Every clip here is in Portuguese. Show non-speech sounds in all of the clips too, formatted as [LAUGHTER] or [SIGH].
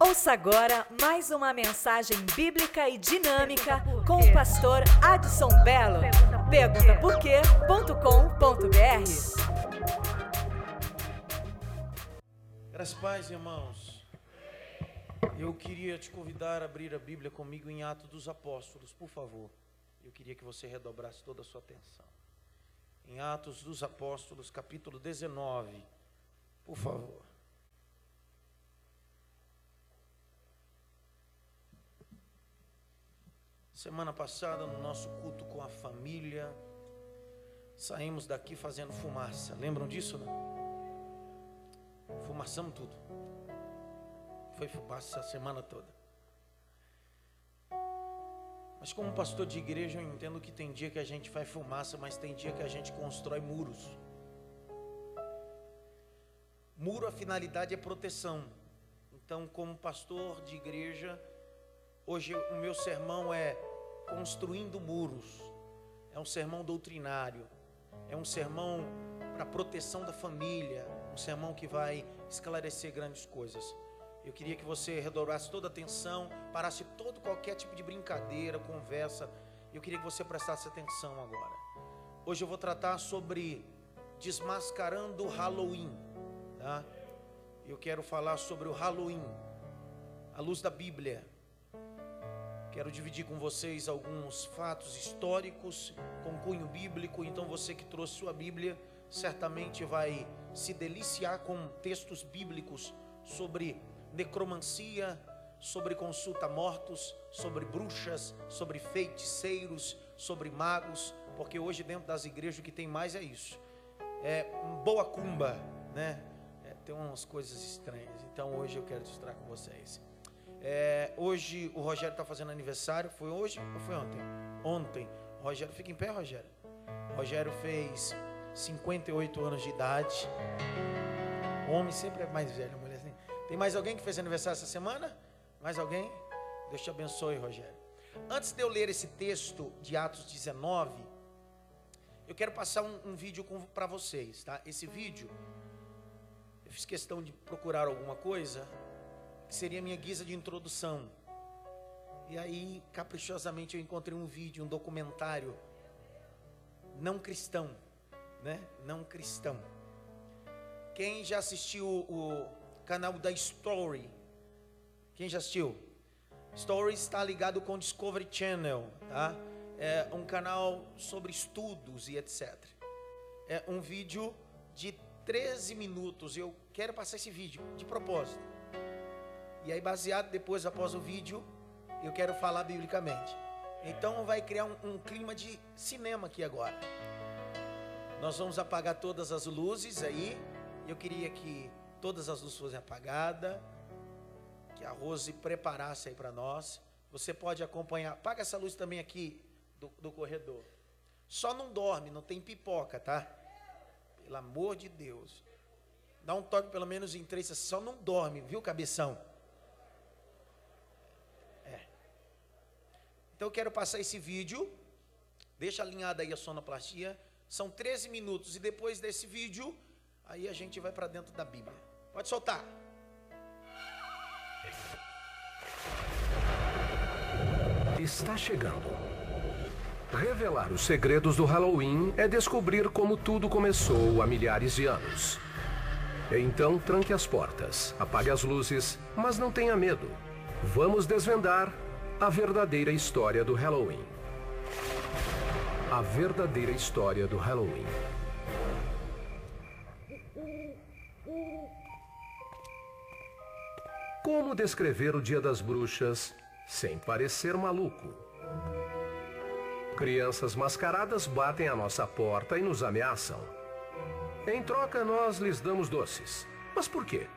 Ouça agora mais uma mensagem bíblica e dinâmica com o pastor Adson Belo. Perguntaporquê.com.br Graças paz, irmãos. Eu queria te convidar a abrir a Bíblia comigo em Atos dos Apóstolos, por favor. Eu queria que você redobrasse toda a sua atenção. Em Atos dos Apóstolos, capítulo 19, por favor. Semana passada, no nosso culto com a família, saímos daqui fazendo fumaça. Lembram disso, não? Fumaçamos tudo. Foi fumaça a semana toda. Mas como pastor de igreja, eu entendo que tem dia que a gente faz fumaça, mas tem dia que a gente constrói muros. Muro, a finalidade é proteção. Então, como pastor de igreja, hoje o meu sermão é construindo muros. É um sermão doutrinário, é um sermão para proteção da família, um sermão que vai esclarecer grandes coisas. Eu queria que você redobrasse toda a atenção, parasse todo qualquer tipo de brincadeira, conversa. Eu queria que você prestasse atenção agora. Hoje eu vou tratar sobre desmascarando o Halloween, tá? Eu quero falar sobre o Halloween, à luz da Bíblia. Quero dividir com vocês alguns fatos históricos com cunho bíblico. Então, você que trouxe sua Bíblia, certamente vai se deliciar com textos bíblicos sobre necromancia, sobre consulta a mortos, sobre bruxas, sobre feiticeiros, sobre magos, porque hoje dentro das igrejas o que tem mais é isso. É boa cumba, né? É, tem umas coisas estranhas. Então hoje eu quero distrair com vocês. É, hoje o Rogério está fazendo aniversário. Foi hoje ou foi ontem? Ontem. Rogério, fica em pé, Rogério. Rogério fez 58 anos de idade. O homem sempre é mais velho, mulher assim. Tem mais alguém que fez aniversário essa semana? Mais alguém? Deus te abençoe, Rogério. Antes de eu ler esse texto de Atos 19, eu quero passar um, um vídeo para vocês, tá? Esse vídeo, eu fiz questão de procurar alguma coisa que seria minha guisa de introdução. E aí, caprichosamente, eu encontrei um vídeo, um documentário não cristão, né? Não cristão. Quem já assistiu o canal da Story? Quem já assistiu? Story está ligado com Discovery Channel, tá? É um canal sobre estudos e etc. É um vídeo de 13 minutos. Eu quero passar esse vídeo de propósito. E aí, baseado depois, após o vídeo, eu quero falar biblicamente. Então, vai criar um, um clima de cinema aqui agora. Nós vamos apagar todas as luzes aí. Eu queria que todas as luzes fossem apagadas. Que a Rose preparasse aí para nós. Você pode acompanhar. Apaga essa luz também aqui do, do corredor. Só não dorme, não tem pipoca, tá? Pelo amor de Deus. Dá um toque pelo menos em três. Só não dorme, viu, cabeção? Então eu quero passar esse vídeo. Deixa alinhada aí a sonoplastia. São 13 minutos e depois desse vídeo, aí a gente vai para dentro da Bíblia. Pode soltar. Está chegando. Revelar os segredos do Halloween é descobrir como tudo começou há milhares de anos. Então tranque as portas, apague as luzes, mas não tenha medo. Vamos desvendar a verdadeira história do Halloween. A verdadeira história do Halloween. Como descrever o Dia das Bruxas sem parecer maluco? Crianças mascaradas batem à nossa porta e nos ameaçam. Em troca, nós lhes damos doces. Mas por quê?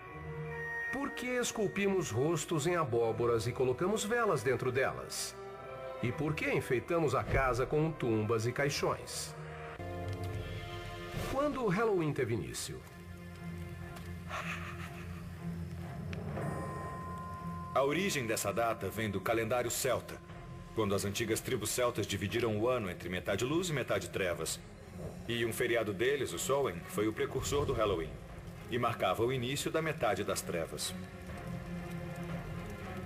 Por que esculpimos rostos em abóboras e colocamos velas dentro delas? E por que enfeitamos a casa com tumbas e caixões? Quando o Halloween teve início? A origem dessa data vem do calendário celta, quando as antigas tribos celtas dividiram o ano entre metade luz e metade trevas. E um feriado deles, o Samhain, foi o precursor do Halloween e marcava o início da metade das trevas.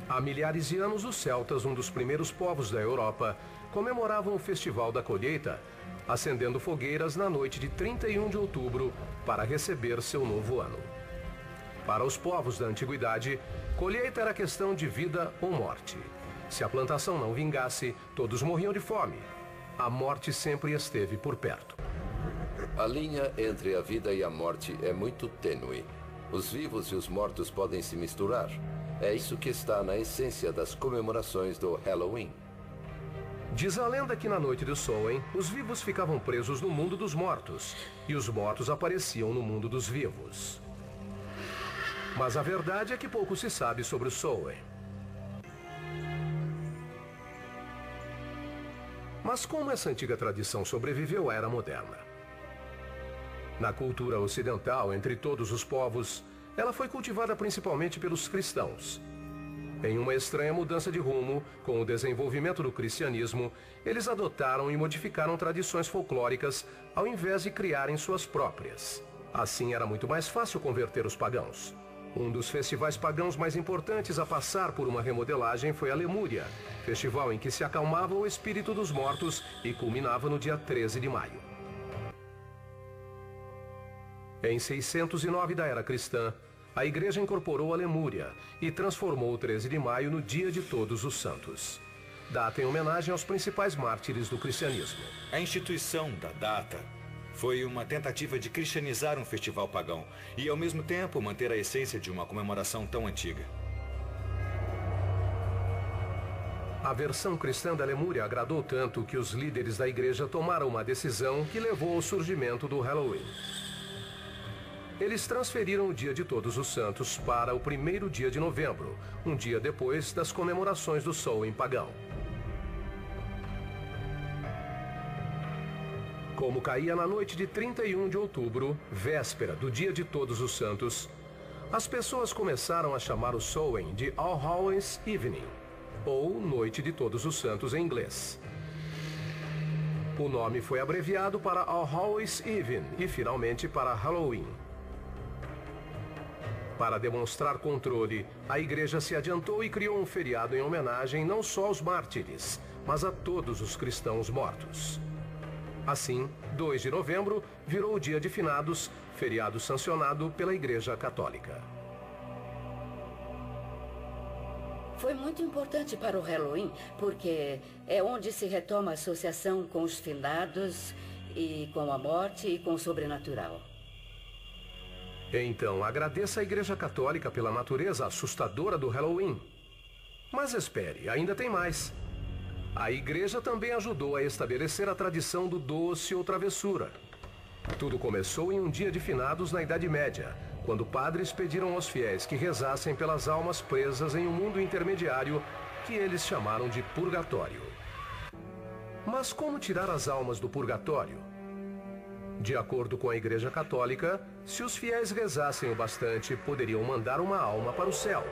Há milhares de anos, os celtas, um dos primeiros povos da Europa, comemoravam o Festival da Colheita, acendendo fogueiras na noite de 31 de outubro para receber seu novo ano. Para os povos da antiguidade, colheita era questão de vida ou morte. Se a plantação não vingasse, todos morriam de fome. A morte sempre esteve por perto. A linha entre a vida e a morte é muito tênue. Os vivos e os mortos podem se misturar. É isso que está na essência das comemorações do Halloween. Diz a lenda que na noite do Samhain, os vivos ficavam presos no mundo dos mortos e os mortos apareciam no mundo dos vivos. Mas a verdade é que pouco se sabe sobre o Samhain. Mas como essa antiga tradição sobreviveu à era moderna? Na cultura ocidental, entre todos os povos, ela foi cultivada principalmente pelos cristãos. Em uma estranha mudança de rumo, com o desenvolvimento do cristianismo, eles adotaram e modificaram tradições folclóricas ao invés de criarem suas próprias. Assim era muito mais fácil converter os pagãos. Um dos festivais pagãos mais importantes a passar por uma remodelagem foi a Lemúria, festival em que se acalmava o espírito dos mortos e culminava no dia 13 de maio. Em 609 da era cristã, a igreja incorporou a Lemúria e transformou o 13 de maio no Dia de Todos os Santos. Data em homenagem aos principais mártires do cristianismo. A instituição da data foi uma tentativa de cristianizar um festival pagão e, ao mesmo tempo, manter a essência de uma comemoração tão antiga. A versão cristã da Lemúria agradou tanto que os líderes da igreja tomaram uma decisão que levou ao surgimento do Halloween. Eles transferiram o Dia de Todos os Santos para o primeiro dia de novembro, um dia depois das comemorações do Sol em Pagão. Como caía na noite de 31 de outubro, véspera do Dia de Todos os Santos, as pessoas começaram a chamar o Samhain de All Hallows Evening, ou Noite de Todos os Santos em inglês. O nome foi abreviado para All Hallows Even e finalmente para Halloween. Para demonstrar controle, a igreja se adiantou e criou um feriado em homenagem não só aos mártires, mas a todos os cristãos mortos. Assim, 2 de novembro virou o dia de finados, feriado sancionado pela Igreja Católica. Foi muito importante para o Halloween, porque é onde se retoma a associação com os finados e com a morte e com o sobrenatural. Então, agradeça à Igreja Católica pela natureza assustadora do Halloween. Mas espere, ainda tem mais. A Igreja também ajudou a estabelecer a tradição do doce ou travessura. Tudo começou em um dia de finados na Idade Média, quando padres pediram aos fiéis que rezassem pelas almas presas em um mundo intermediário que eles chamaram de purgatório. Mas como tirar as almas do purgatório? De acordo com a Igreja Católica, se os fiéis rezassem o bastante, poderiam mandar uma alma para o céu.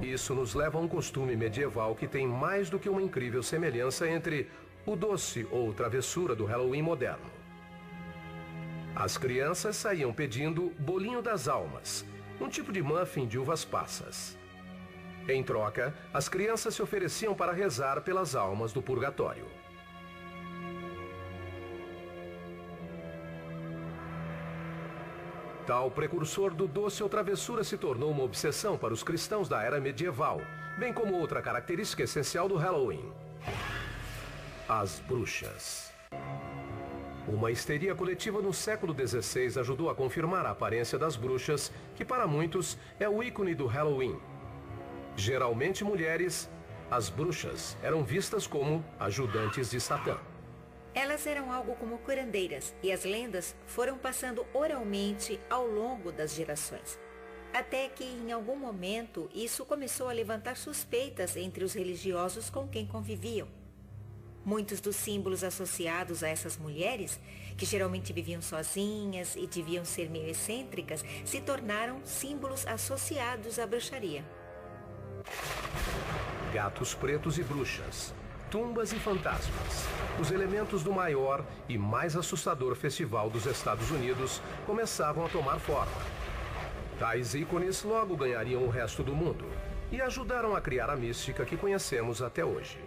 Isso nos leva a um costume medieval que tem mais do que uma incrível semelhança entre o doce ou travessura do Halloween moderno. As crianças saíam pedindo bolinho das almas, um tipo de muffin de uvas passas. Em troca, as crianças se ofereciam para rezar pelas almas do purgatório. Tal precursor do doce ou travessura se tornou uma obsessão para os cristãos da era medieval, bem como outra característica essencial do Halloween: as bruxas. Uma histeria coletiva no século XVI ajudou a confirmar a aparência das bruxas, que para muitos é o ícone do Halloween. Geralmente mulheres, as bruxas eram vistas como ajudantes de Satã. Elas eram algo como curandeiras e as lendas foram passando oralmente ao longo das gerações. Até que, em algum momento, isso começou a levantar suspeitas entre os religiosos com quem conviviam. Muitos dos símbolos associados a essas mulheres, que geralmente viviam sozinhas e deviam ser meio excêntricas, se tornaram símbolos associados à bruxaria. Gatos pretos e bruxas, tumbas e fantasmas. Os elementos do maior e mais assustador festival dos Estados Unidos começavam a tomar forma. Tais ícones logo ganhariam o resto do mundo e ajudaram a criar a mística que conhecemos até hoje.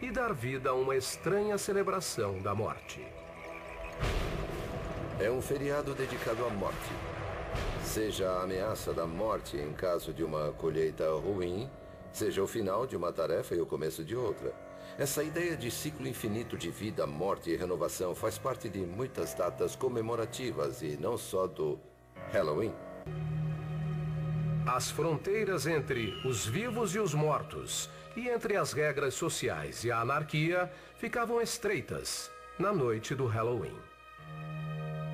E dar vida a uma estranha celebração da morte. É um feriado dedicado à morte. Seja a ameaça da morte em caso de uma colheita ruim, seja o final de uma tarefa e o começo de outra. Essa ideia de ciclo infinito de vida, morte e renovação faz parte de muitas datas comemorativas e não só do Halloween. As fronteiras entre os vivos e os mortos, e entre as regras sociais e a anarquia, ficavam estreitas na noite do Halloween.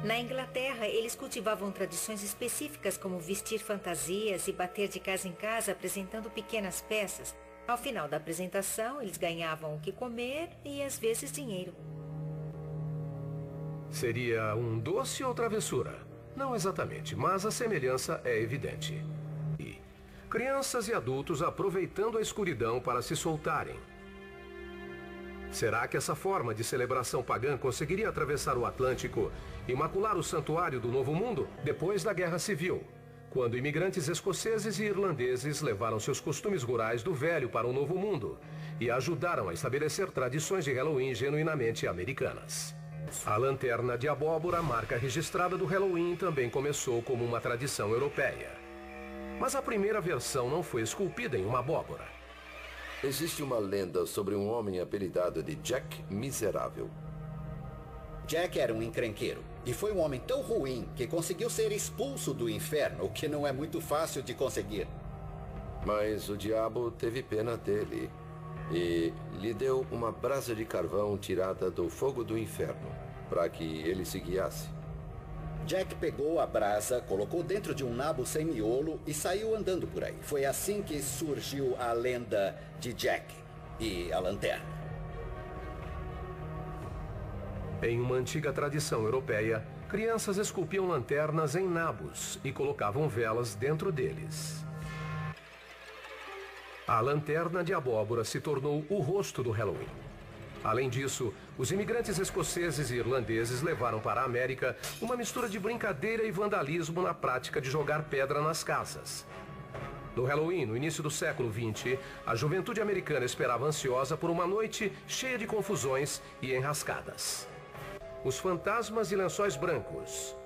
Na Inglaterra, eles cultivavam tradições específicas como vestir fantasias e bater de casa em casa apresentando pequenas peças. Ao final da apresentação, eles ganhavam o que comer e às vezes dinheiro. Seria um doce ou travessura? Não exatamente, mas a semelhança é evidente. E crianças e adultos aproveitando a escuridão para se soltarem, Será que essa forma de celebração pagã conseguiria atravessar o Atlântico e macular o santuário do Novo Mundo depois da Guerra Civil? Quando imigrantes escoceses e irlandeses levaram seus costumes rurais do velho para o Novo Mundo e ajudaram a estabelecer tradições de Halloween genuinamente americanas. A lanterna de abóbora, marca registrada do Halloween, também começou como uma tradição europeia. Mas a primeira versão não foi esculpida em uma abóbora. Existe uma lenda sobre um homem apelidado de Jack Miserável. Jack era um encrenqueiro e foi um homem tão ruim que conseguiu ser expulso do inferno, o que não é muito fácil de conseguir. Mas o diabo teve pena dele e lhe deu uma brasa de carvão tirada do fogo do inferno para que ele se guiasse. Jack pegou a brasa, colocou dentro de um nabo sem miolo e saiu andando por aí. Foi assim que surgiu a lenda de Jack e a lanterna. Em uma antiga tradição europeia, crianças esculpiam lanternas em nabos e colocavam velas dentro deles. A lanterna de abóbora se tornou o rosto do Halloween. Além disso, os imigrantes escoceses e irlandeses levaram para a América uma mistura de brincadeira e vandalismo na prática de jogar pedra nas casas. No Halloween, no início do século XX, a juventude americana esperava ansiosa por uma noite cheia de confusões e enrascadas. Os fantasmas e lençóis brancos.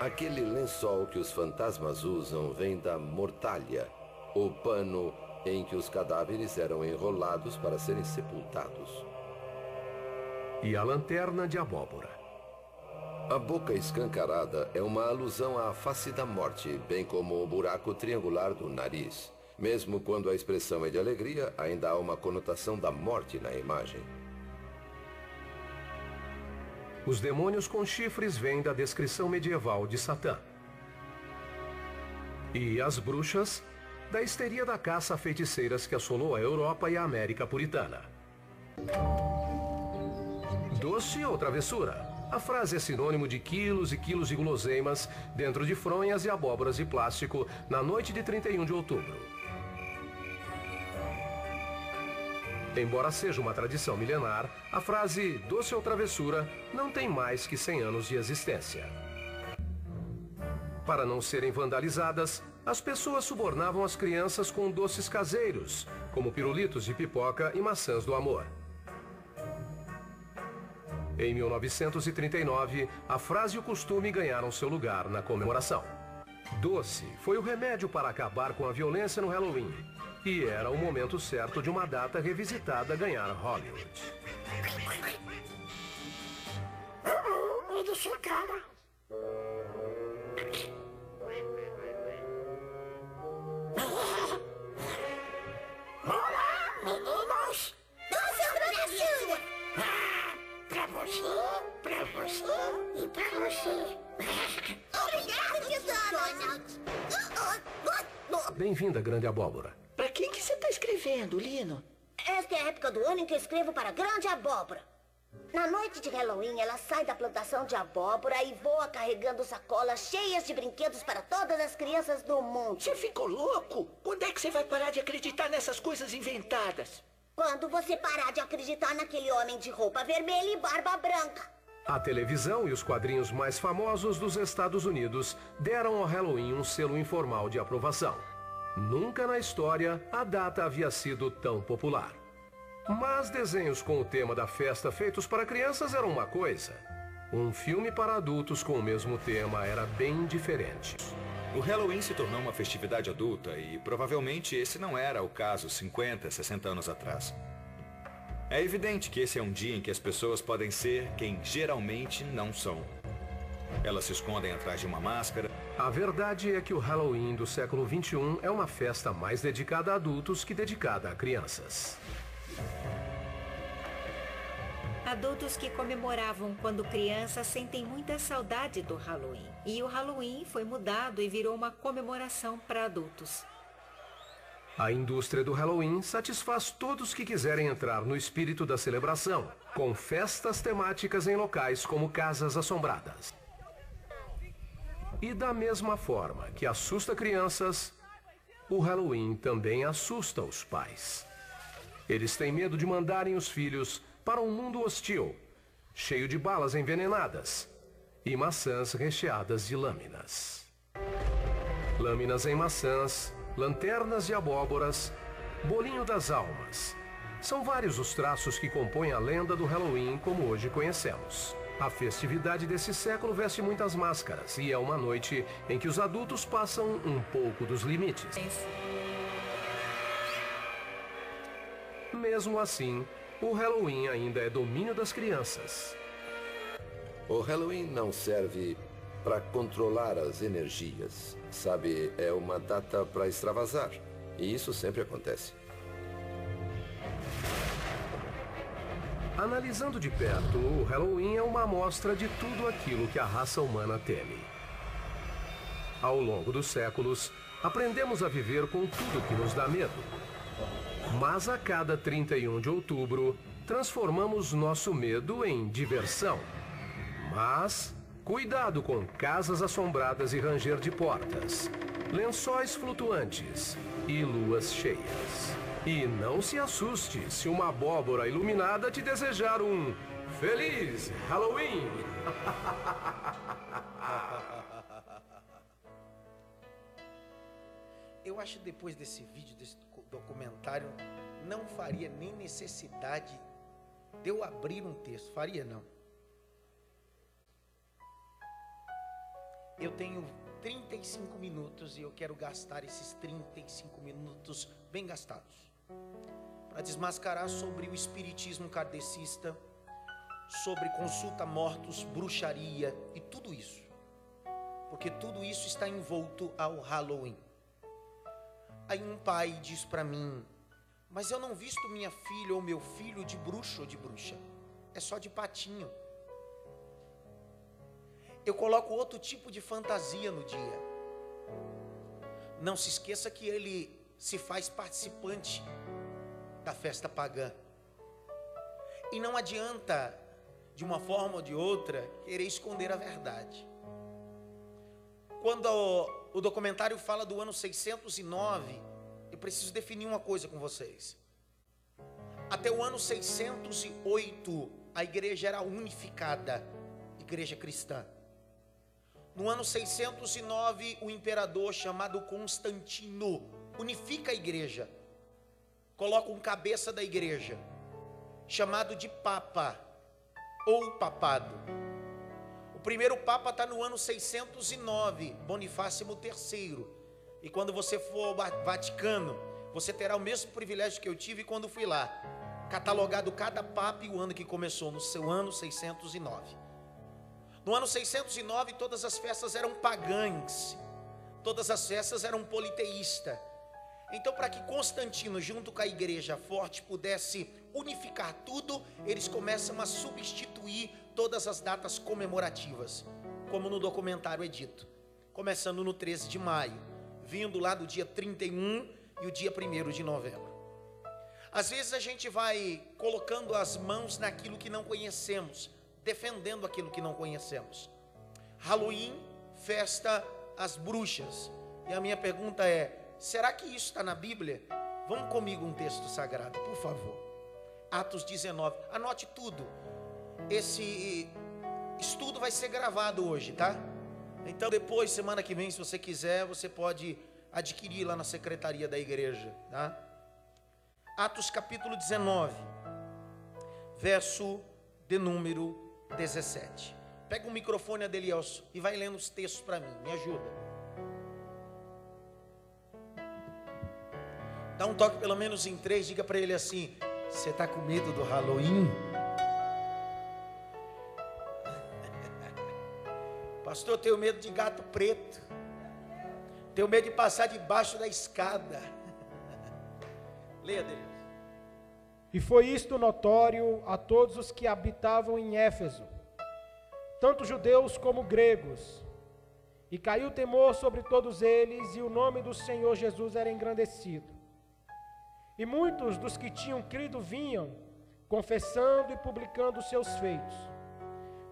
Aquele lençol que os fantasmas usam vem da mortalha, o pano em que os cadáveres eram enrolados para serem sepultados e a lanterna de abóbora. A boca escancarada é uma alusão à face da morte, bem como o buraco triangular do nariz. Mesmo quando a expressão é de alegria, ainda há uma conotação da morte na imagem. Os demônios com chifres vêm da descrição medieval de Satã. E as bruxas, da histeria da caça a feiticeiras que assolou a Europa e a América puritana. Doce ou travessura? A frase é sinônimo de quilos e quilos de guloseimas dentro de fronhas e abóboras de plástico na noite de 31 de outubro. Embora seja uma tradição milenar, a frase doce ou travessura não tem mais que 100 anos de existência. Para não serem vandalizadas, as pessoas subornavam as crianças com doces caseiros, como pirulitos de pipoca e maçãs do amor. Em 1939, a frase e o costume ganharam seu lugar na comemoração. Doce foi o remédio para acabar com a violência no Halloween. E era o momento certo de uma data revisitada ganhar Hollywood. Eles chegaram. Olá, meninos! Doce travessura! Pra você, pra você e pra você. [LAUGHS] Obrigado, tesouro! Bem-vinda, grande abóbora. Pra quem que você tá escrevendo, Lino? Esta é a época do ano em que eu escrevo para a Grande Abóbora. Na noite de Halloween, ela sai da plantação de abóbora e voa carregando sacolas cheias de brinquedos para todas as crianças do mundo. Você ficou louco? Quando é que você vai parar de acreditar nessas coisas inventadas? Quando você parar de acreditar naquele homem de roupa vermelha e barba branca. A televisão e os quadrinhos mais famosos dos Estados Unidos deram ao Halloween um selo informal de aprovação. Nunca na história a data havia sido tão popular. Mas desenhos com o tema da festa feitos para crianças eram uma coisa. Um filme para adultos com o mesmo tema era bem diferente. O Halloween se tornou uma festividade adulta e provavelmente esse não era o caso 50, 60 anos atrás. É evidente que esse é um dia em que as pessoas podem ser quem geralmente não são. Elas se escondem atrás de uma máscara. A verdade é que o Halloween do século XXI é uma festa mais dedicada a adultos que dedicada a crianças. Adultos que comemoravam quando crianças sentem muita saudade do Halloween. E o Halloween foi mudado e virou uma comemoração para adultos. A indústria do Halloween satisfaz todos que quiserem entrar no espírito da celebração, com festas temáticas em locais como casas assombradas. E da mesma forma que assusta crianças, o Halloween também assusta os pais. Eles têm medo de mandarem os filhos para um mundo hostil, cheio de balas envenenadas e maçãs recheadas de lâminas. Lâminas em maçãs, lanternas e abóboras, bolinho das almas. São vários os traços que compõem a lenda do Halloween como hoje conhecemos. A festividade desse século veste muitas máscaras e é uma noite em que os adultos passam um pouco dos limites. Mesmo assim, o Halloween ainda é domínio das crianças. O Halloween não serve para controlar as energias. Sabe, é uma data para extravasar. E isso sempre acontece. Analisando de perto, o Halloween é uma amostra de tudo aquilo que a raça humana teme. Ao longo dos séculos, aprendemos a viver com tudo que nos dá medo. Mas a cada 31 de outubro, transformamos nosso medo em diversão. Mas cuidado com casas assombradas e ranger de portas, lençóis flutuantes e luas cheias. E não se assuste se uma abóbora iluminada te desejar um Feliz Halloween! [LAUGHS] Eu acho que depois desse vídeo, desse documentário, não faria nem necessidade de eu abrir um texto. Faria não. Eu tenho 35 minutos e eu quero gastar esses 35 minutos bem gastados para desmascarar sobre o espiritismo kardecista, sobre consulta mortos, bruxaria e tudo isso. Porque tudo isso está envolto ao Halloween. Aí um pai diz para mim: Mas eu não visto minha filha ou meu filho de bruxo ou de bruxa. É só de patinho. Eu coloco outro tipo de fantasia no dia. Não se esqueça que ele se faz participante da festa pagã. E não adianta, de uma forma ou de outra, querer esconder a verdade. Quando o, documentário fala do ano 609, eu preciso definir uma coisa com vocês. Até o ano 608, a igreja era unificada, igreja cristã. No ano 609, o imperador chamado Constantino unifica a igreja, coloca um cabeça da igreja, chamado de Papa ou Papado. O primeiro Papa está no ano 609, Bonifácio III. E quando você for ao Vaticano, você terá o mesmo privilégio que eu tive quando fui lá, catalogado cada Papa e o ano que começou, no seu ano 609. No ano 609, todas as festas eram pagãs, todas as festas eram politeístas. Então, para que Constantino, junto com a igreja forte, pudesse unificar tudo, eles começam a substituir todas as datas comemorativas, como no documentário é dito, começando no 13 de maio, vindo lá do dia 31 e o dia 1 de novembro. Às vezes a gente vai colocando as mãos naquilo que não conhecemos, defendendo aquilo que não conhecemos. Halloween, festa às bruxas. E a minha pergunta é: será que isso está na Bíblia? Vamos comigo um texto sagrado, por favor. Atos 19, anote tudo. Esse estudo vai ser gravado hoje, tá? Então depois, semana que vem, se você quiser, você pode adquirir lá na secretaria da igreja, tá? Atos capítulo 19, verso de número 17. Pega o microfone, Adelioso, e vai lendo os textos para mim, me ajuda. Dá um toque pelo menos em três, diga para ele assim: Você está com medo do Halloween? [LAUGHS] Pastor, eu tenho medo de gato preto. Tenho medo de passar debaixo da escada. [LAUGHS] Leia, Deus. E foi isto notório a todos os que habitavam em Éfeso, tanto judeus como gregos. E caiu temor sobre todos eles, e o nome do Senhor Jesus era engrandecido. E muitos dos que tinham crido vinham, confessando e publicando seus feitos.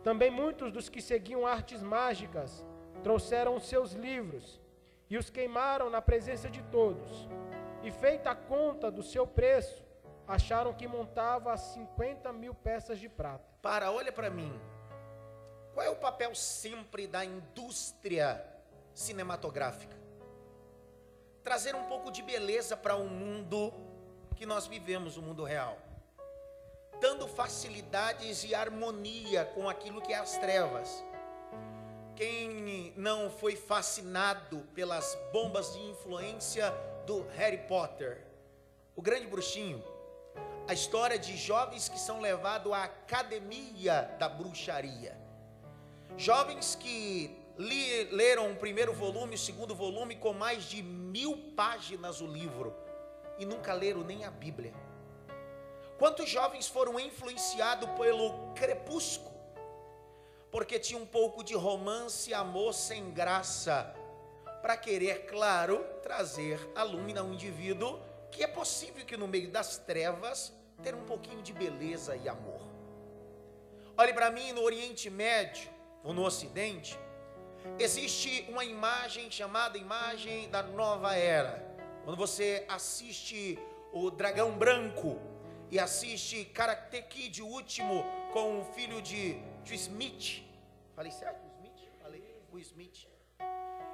Também muitos dos que seguiam artes mágicas trouxeram seus livros e os queimaram na presença de todos. E feita a conta do seu preço, acharam que montava 50 mil peças de prata. Para, olha para mim. Qual é o papel sempre da indústria cinematográfica? Trazer um pouco de beleza para o um mundo que nós vivemos, o mundo real. Dando facilidades e harmonia com aquilo que é as trevas. Quem não foi fascinado pelas bombas de influência do Harry Potter, o grande bruxinho, a história de jovens que são levados à academia da bruxaria. Jovens que li, leram o primeiro volume, o segundo volume, com mais de mil páginas o livro, e nunca leram nem a Bíblia. Quantos jovens foram influenciados pelo crepúsculo? Porque tinha um pouco de romance, amor sem graça, para querer, claro, trazer a lúmina ao indivíduo que é possível que no meio das trevas ter um pouquinho de beleza e amor. Olhe para mim, no Oriente Médio, ou no Ocidente, existe uma imagem chamada imagem da nova era. Quando você assiste o Dragão Branco e assiste Karate Kid, o último, com o filho de, de Smith. Falei certo? Smith? Falei, o Smith.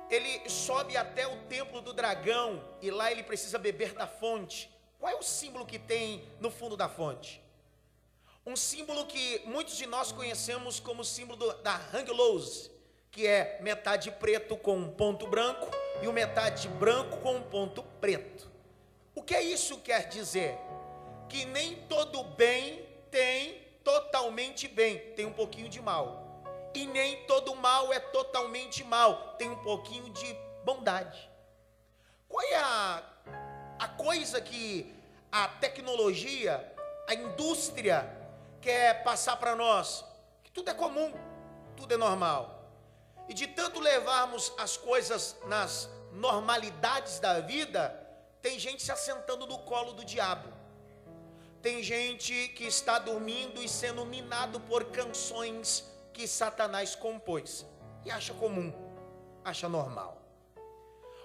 Ele sobe até o templo do dragão e lá ele precisa beber da fonte. Qual é o símbolo que tem no fundo da fonte? Um símbolo que muitos de nós conhecemos como símbolo do, da Hang Loose, que é metade preto com um ponto branco e o metade branco com um ponto preto. O que isso quer dizer? Que nem todo bem tem totalmente bem, tem um pouquinho de mal. E nem todo mal é totalmente mal, tem um pouquinho de bondade. Qual é a, a coisa que a tecnologia, a indústria quer passar para nós que tudo é comum, tudo é normal. E de tanto levarmos as coisas nas normalidades da vida, tem gente se assentando no colo do diabo. Tem gente que está dormindo e sendo minado por canções que Satanás compôs e acha comum, acha normal.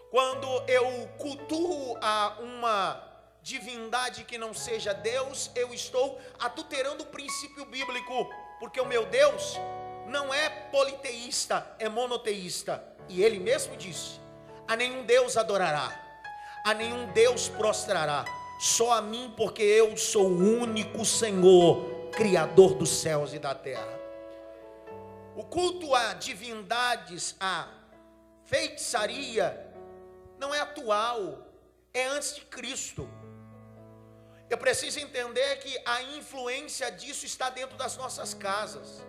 Quando eu cultuo a uma divindade que não seja Deus, eu estou adulterando o princípio bíblico, porque o meu Deus não é politeísta, é monoteísta. E ele mesmo disse: a nenhum Deus adorará, a nenhum Deus prostrará, só a mim, porque eu sou o único Senhor, Criador dos céus e da terra. O culto a divindades, a feitiçaria, não é atual, é antes de Cristo. Eu preciso entender que a influência disso está dentro das nossas casas.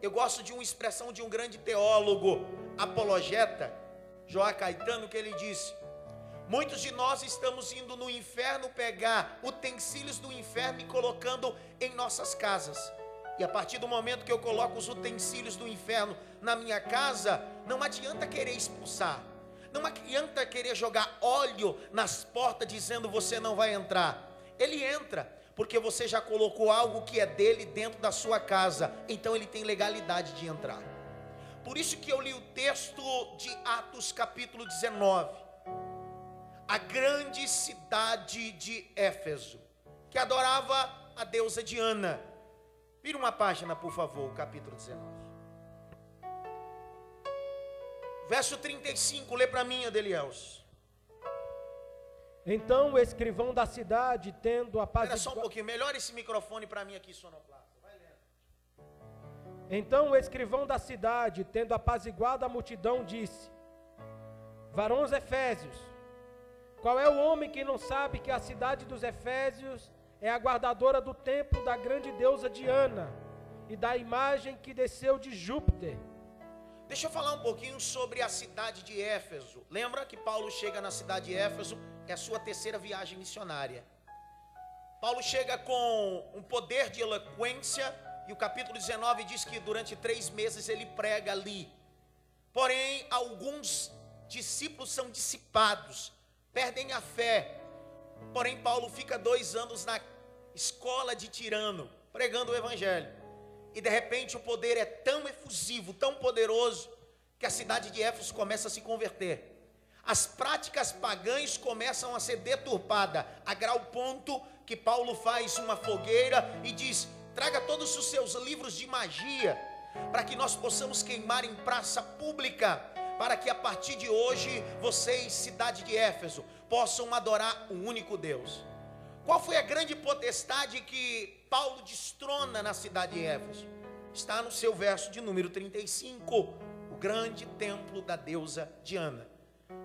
Eu gosto de uma expressão de um grande teólogo, apologeta, Joá Caetano, que ele disse: Muitos de nós estamos indo no inferno pegar utensílios do inferno e colocando em nossas casas. E a partir do momento que eu coloco os utensílios do inferno na minha casa, não adianta querer expulsar. Não adianta querer jogar óleo nas portas dizendo você não vai entrar ele entra, porque você já colocou algo que é dele dentro da sua casa, então ele tem legalidade de entrar. Por isso que eu li o texto de Atos capítulo 19. A grande cidade de Éfeso, que adorava a deusa Diana. Vira uma página, por favor, capítulo 19. Verso 35, lê para mim, Adelielso. Então o escrivão da cidade, tendo Espera só um apaziguado... pouquinho, melhora esse microfone para mim aqui, sonoplasta. Vai lendo. Então o escrivão da cidade, tendo apaziguado a multidão, disse: Varões Efésios, qual é o homem que não sabe que a cidade dos Efésios é a guardadora do templo da grande deusa Diana e da imagem que desceu de Júpiter? Deixa eu falar um pouquinho sobre a cidade de Éfeso. Lembra que Paulo chega na cidade de Éfeso, é a sua terceira viagem missionária. Paulo chega com um poder de eloquência, e o capítulo 19 diz que durante três meses ele prega ali. Porém, alguns discípulos são dissipados, perdem a fé. Porém, Paulo fica dois anos na escola de Tirano, pregando o evangelho. E de repente o poder é tão efusivo, tão poderoso, que a cidade de Éfeso começa a se converter. As práticas pagãs começam a ser deturpadas, a grau ponto que Paulo faz uma fogueira e diz: traga todos os seus livros de magia, para que nós possamos queimar em praça pública, para que a partir de hoje vocês, cidade de Éfeso, possam adorar o único Deus. Qual foi a grande potestade que Paulo destrona na cidade de Éfeso? Está no seu verso de número 35, o grande templo da deusa Diana.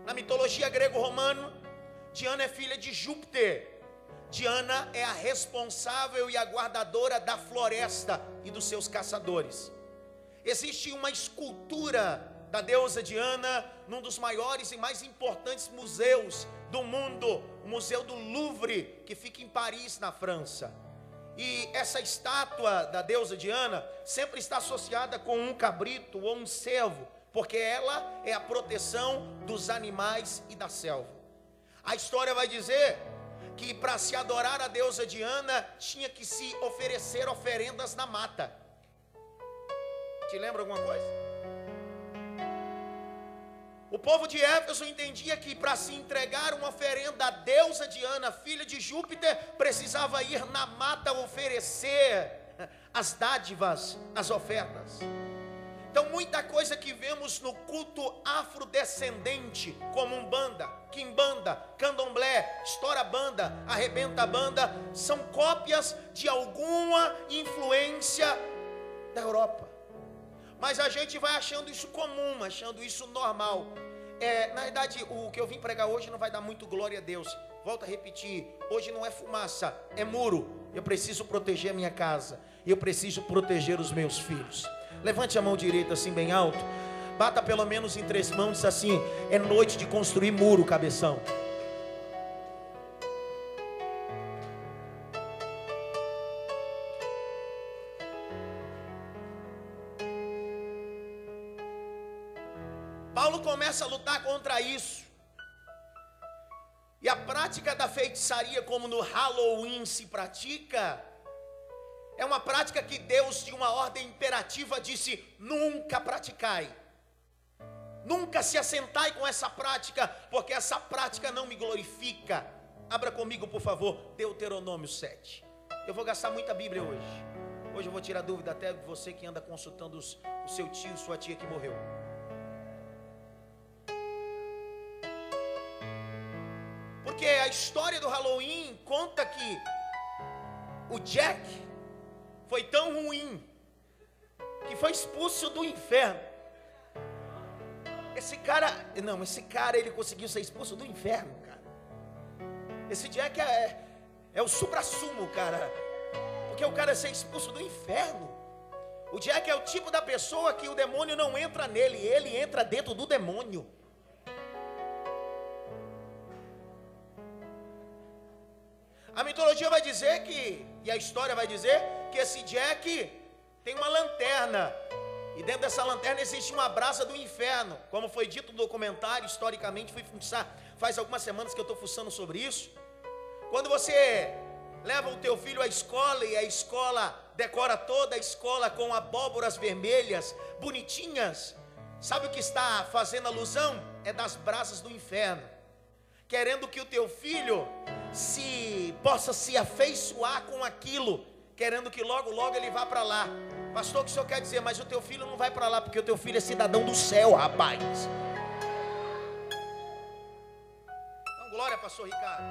Na mitologia grego-romana, Diana é filha de Júpiter. Diana é a responsável e a guardadora da floresta e dos seus caçadores. Existe uma escultura da deusa Diana num dos maiores e mais importantes museus do mundo, o Museu do Louvre, que fica em Paris, na França. E essa estátua da deusa Diana sempre está associada com um cabrito ou um cervo, porque ela é a proteção dos animais e da selva. A história vai dizer que para se adorar a deusa Diana tinha que se oferecer oferendas na mata. Te lembra alguma coisa? O povo de Éfeso entendia que para se entregar uma oferenda à deusa Diana, filha de Júpiter, precisava ir na mata oferecer as dádivas, as ofertas. Então, muita coisa que vemos no culto afrodescendente, como Umbanda, Kimbanda, Candomblé, Estoura Banda, Arrebenta Banda, são cópias de alguma influência da Europa. Mas a gente vai achando isso comum, achando isso normal. É, na verdade, o que eu vim pregar hoje não vai dar muito glória a Deus. Volto a repetir: hoje não é fumaça, é muro. Eu preciso proteger a minha casa. Eu preciso proteger os meus filhos. Levante a mão direita assim bem alto. Bata pelo menos em três mãos, diz assim: é noite de construir muro, cabeção. Paulo começa a lutar contra isso. E a prática da feitiçaria, como no Halloween se pratica, é uma prática que Deus, de uma ordem imperativa, disse: nunca praticai. Nunca se assentai com essa prática, porque essa prática não me glorifica. Abra comigo, por favor, Deuteronômio 7. Eu vou gastar muita Bíblia hoje. Hoje eu vou tirar dúvida até de você que anda consultando os, o seu tio, sua tia que morreu. Porque a história do Halloween conta que o Jack foi tão ruim que foi expulso do inferno. Esse cara, não, esse cara ele conseguiu ser expulso do inferno, cara. Esse Jack é, é o supra-sumo, cara. Porque o cara é ser expulso do inferno. O Jack é o tipo da pessoa que o demônio não entra nele, ele entra dentro do demônio. A mitologia vai dizer que, e a história vai dizer, que esse Jack tem uma lanterna. E dentro dessa lanterna existe uma brasa do inferno. Como foi dito no documentário, historicamente, fui fuçar, faz algumas semanas que eu estou fuçando sobre isso. Quando você leva o teu filho à escola e a escola decora toda a escola com abóboras vermelhas, bonitinhas, sabe o que está fazendo alusão? É das brasas do inferno. Querendo que o teu filho se possa se afeiçoar com aquilo, querendo que logo logo ele vá para lá. Pastor, o que o senhor quer dizer? Mas o teu filho não vai para lá, porque o teu filho é cidadão do céu, rapaz. Então, glória, pastor Ricardo.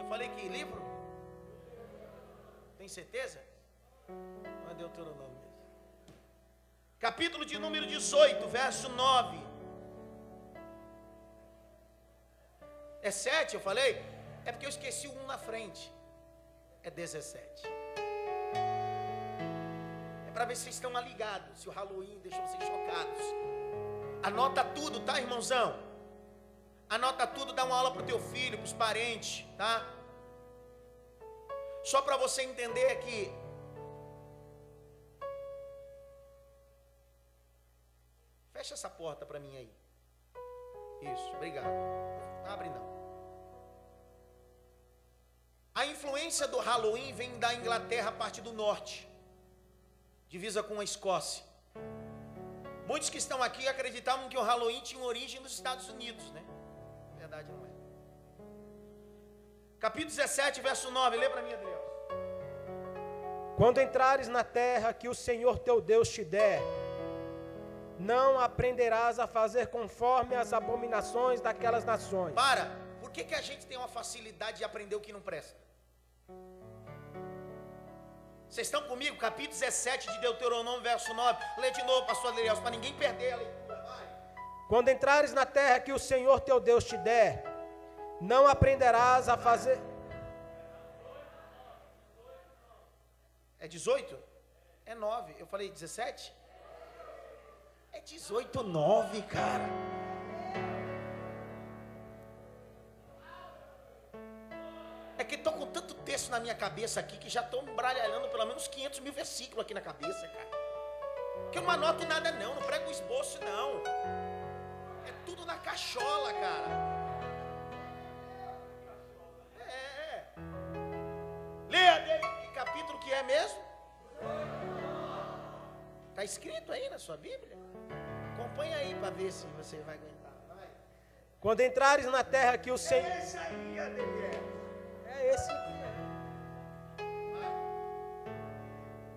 Eu falei que livro? Tem certeza? Não é Deuteronômio mesmo. Capítulo de número 18, verso 9. É 7, eu falei? É porque eu esqueci 1 na frente é 17. É para ver se vocês estão ligados, se o Halloween deixou vocês chocados. Anota tudo, tá, irmãozão? Anota tudo, dá uma aula para o teu filho, para os parentes, tá? Só para você entender que Fecha essa porta para mim aí. Isso, obrigado. Abre não. A influência do Halloween vem da Inglaterra, parte do norte, divisa com a Escócia. Muitos que estão aqui acreditavam que o Halloween tinha origem nos Estados Unidos, né? Na verdade não é. Capítulo 17, verso 9, lê para mim, Adriel. Quando entrares na terra que o Senhor teu Deus te der, não aprenderás a fazer conforme as abominações daquelas nações. Para, por que, que a gente tem uma facilidade de aprender o que não presta? Vocês estão comigo? Capítulo 17 de Deuteronômio, verso 9. Lê de novo, pastor Adriel, para ninguém perder a leitura. Vai. Quando entrares na terra que o Senhor teu Deus te der, não aprenderás a fazer. É 18? É 9. Eu falei 17? É 18, 9, cara. É que estou com tanto texto na minha cabeça aqui que já estou embralhando pelo menos 500 mil versículos aqui na cabeça, cara. Que eu não anoto nada, não. Não prego esboço, não. É tudo na cachola, cara. É. Leia dele que capítulo que é mesmo? Está escrito aí na sua Bíblia? Acompanha aí para ver se você vai aguentar. Vai. Quando entrares na terra que o Senhor. É esse aí, Adelier. É esse aqui.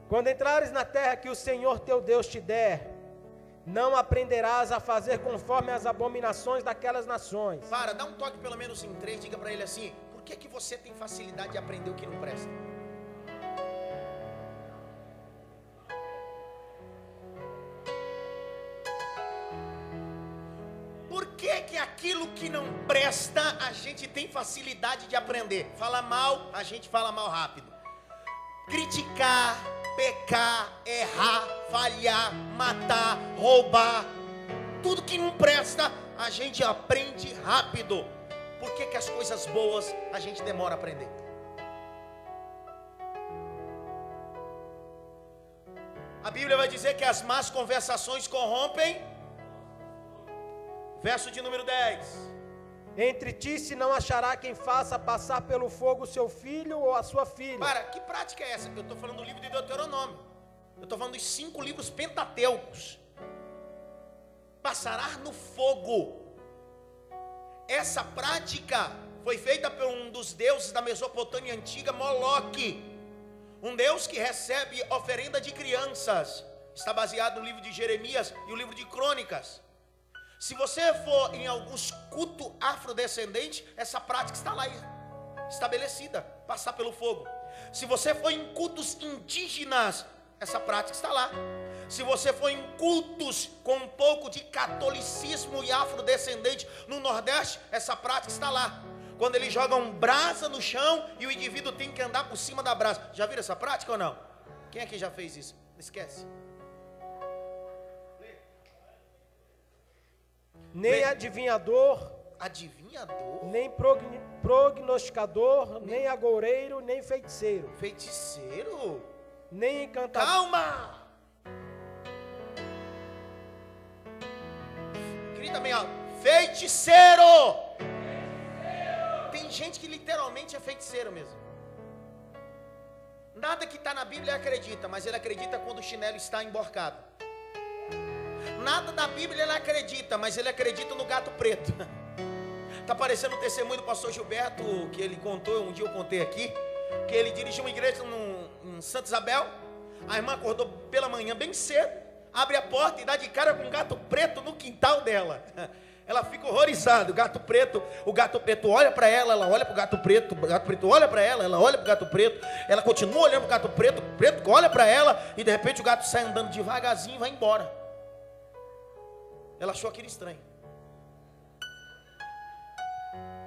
Quando entrares na terra que o Senhor teu Deus te der, não aprenderás a fazer conforme as abominações daquelas nações. Para, dá um toque pelo menos em três, diga para ele assim: por que, que você tem facilidade de aprender o que não presta? Que que aquilo que não presta a gente tem facilidade de aprender? Fala mal, a gente fala mal rápido. Criticar, pecar, errar, falhar, matar, roubar, tudo que não presta, a gente aprende rápido. Por que, que as coisas boas a gente demora a aprender? A Bíblia vai dizer que as más conversações corrompem Verso de número 10. Entre ti se não achará quem faça passar pelo fogo seu filho ou a sua filha. Para, que prática é essa? Eu estou falando do livro de Deuteronômio. Eu estou falando dos cinco livros pentateucos. Passará no fogo. Essa prática foi feita por um dos deuses da Mesopotâmia antiga, Moloque. Um deus que recebe oferenda de crianças. Está baseado no livro de Jeremias e o livro de Crônicas. Se você for em alguns cultos afrodescendentes, essa prática está lá estabelecida, passar pelo fogo. Se você for em cultos indígenas, essa prática está lá. Se você for em cultos com um pouco de catolicismo e afrodescendente no Nordeste, essa prática está lá. Quando eles jogam brasa no chão e o indivíduo tem que andar por cima da brasa. Já viram essa prática ou não? Quem aqui já fez isso? Esquece. Nem adivinhador, adivinhador, nem prognosticador, nem agoureiro, nem feiticeiro. Feiticeiro? Nem encantador. Calma! Grita bem alto. Feiticeiro! feiticeiro! Tem gente que literalmente é feiticeiro mesmo. Nada que está na Bíblia ele acredita, mas ele acredita quando o chinelo está emborcado. Nada da Bíblia ele acredita, mas ele acredita no gato preto. Está [LAUGHS] parecendo o testemunho do pastor Gilberto, que ele contou, um dia eu contei aqui, que ele dirigiu uma igreja num, em Santa Isabel. A irmã acordou pela manhã bem cedo, abre a porta e dá de cara com um gato preto no quintal dela. [LAUGHS] Ela fica horrorizada. O gato preto, o gato preto olha para ela, ela olha para o gato preto, o gato preto olha para ela, ela olha para o gato preto, ela continua olhando para o gato preto, o preto olha para ela e de repente o gato sai andando devagarzinho e vai embora. Ela achou aquilo estranho.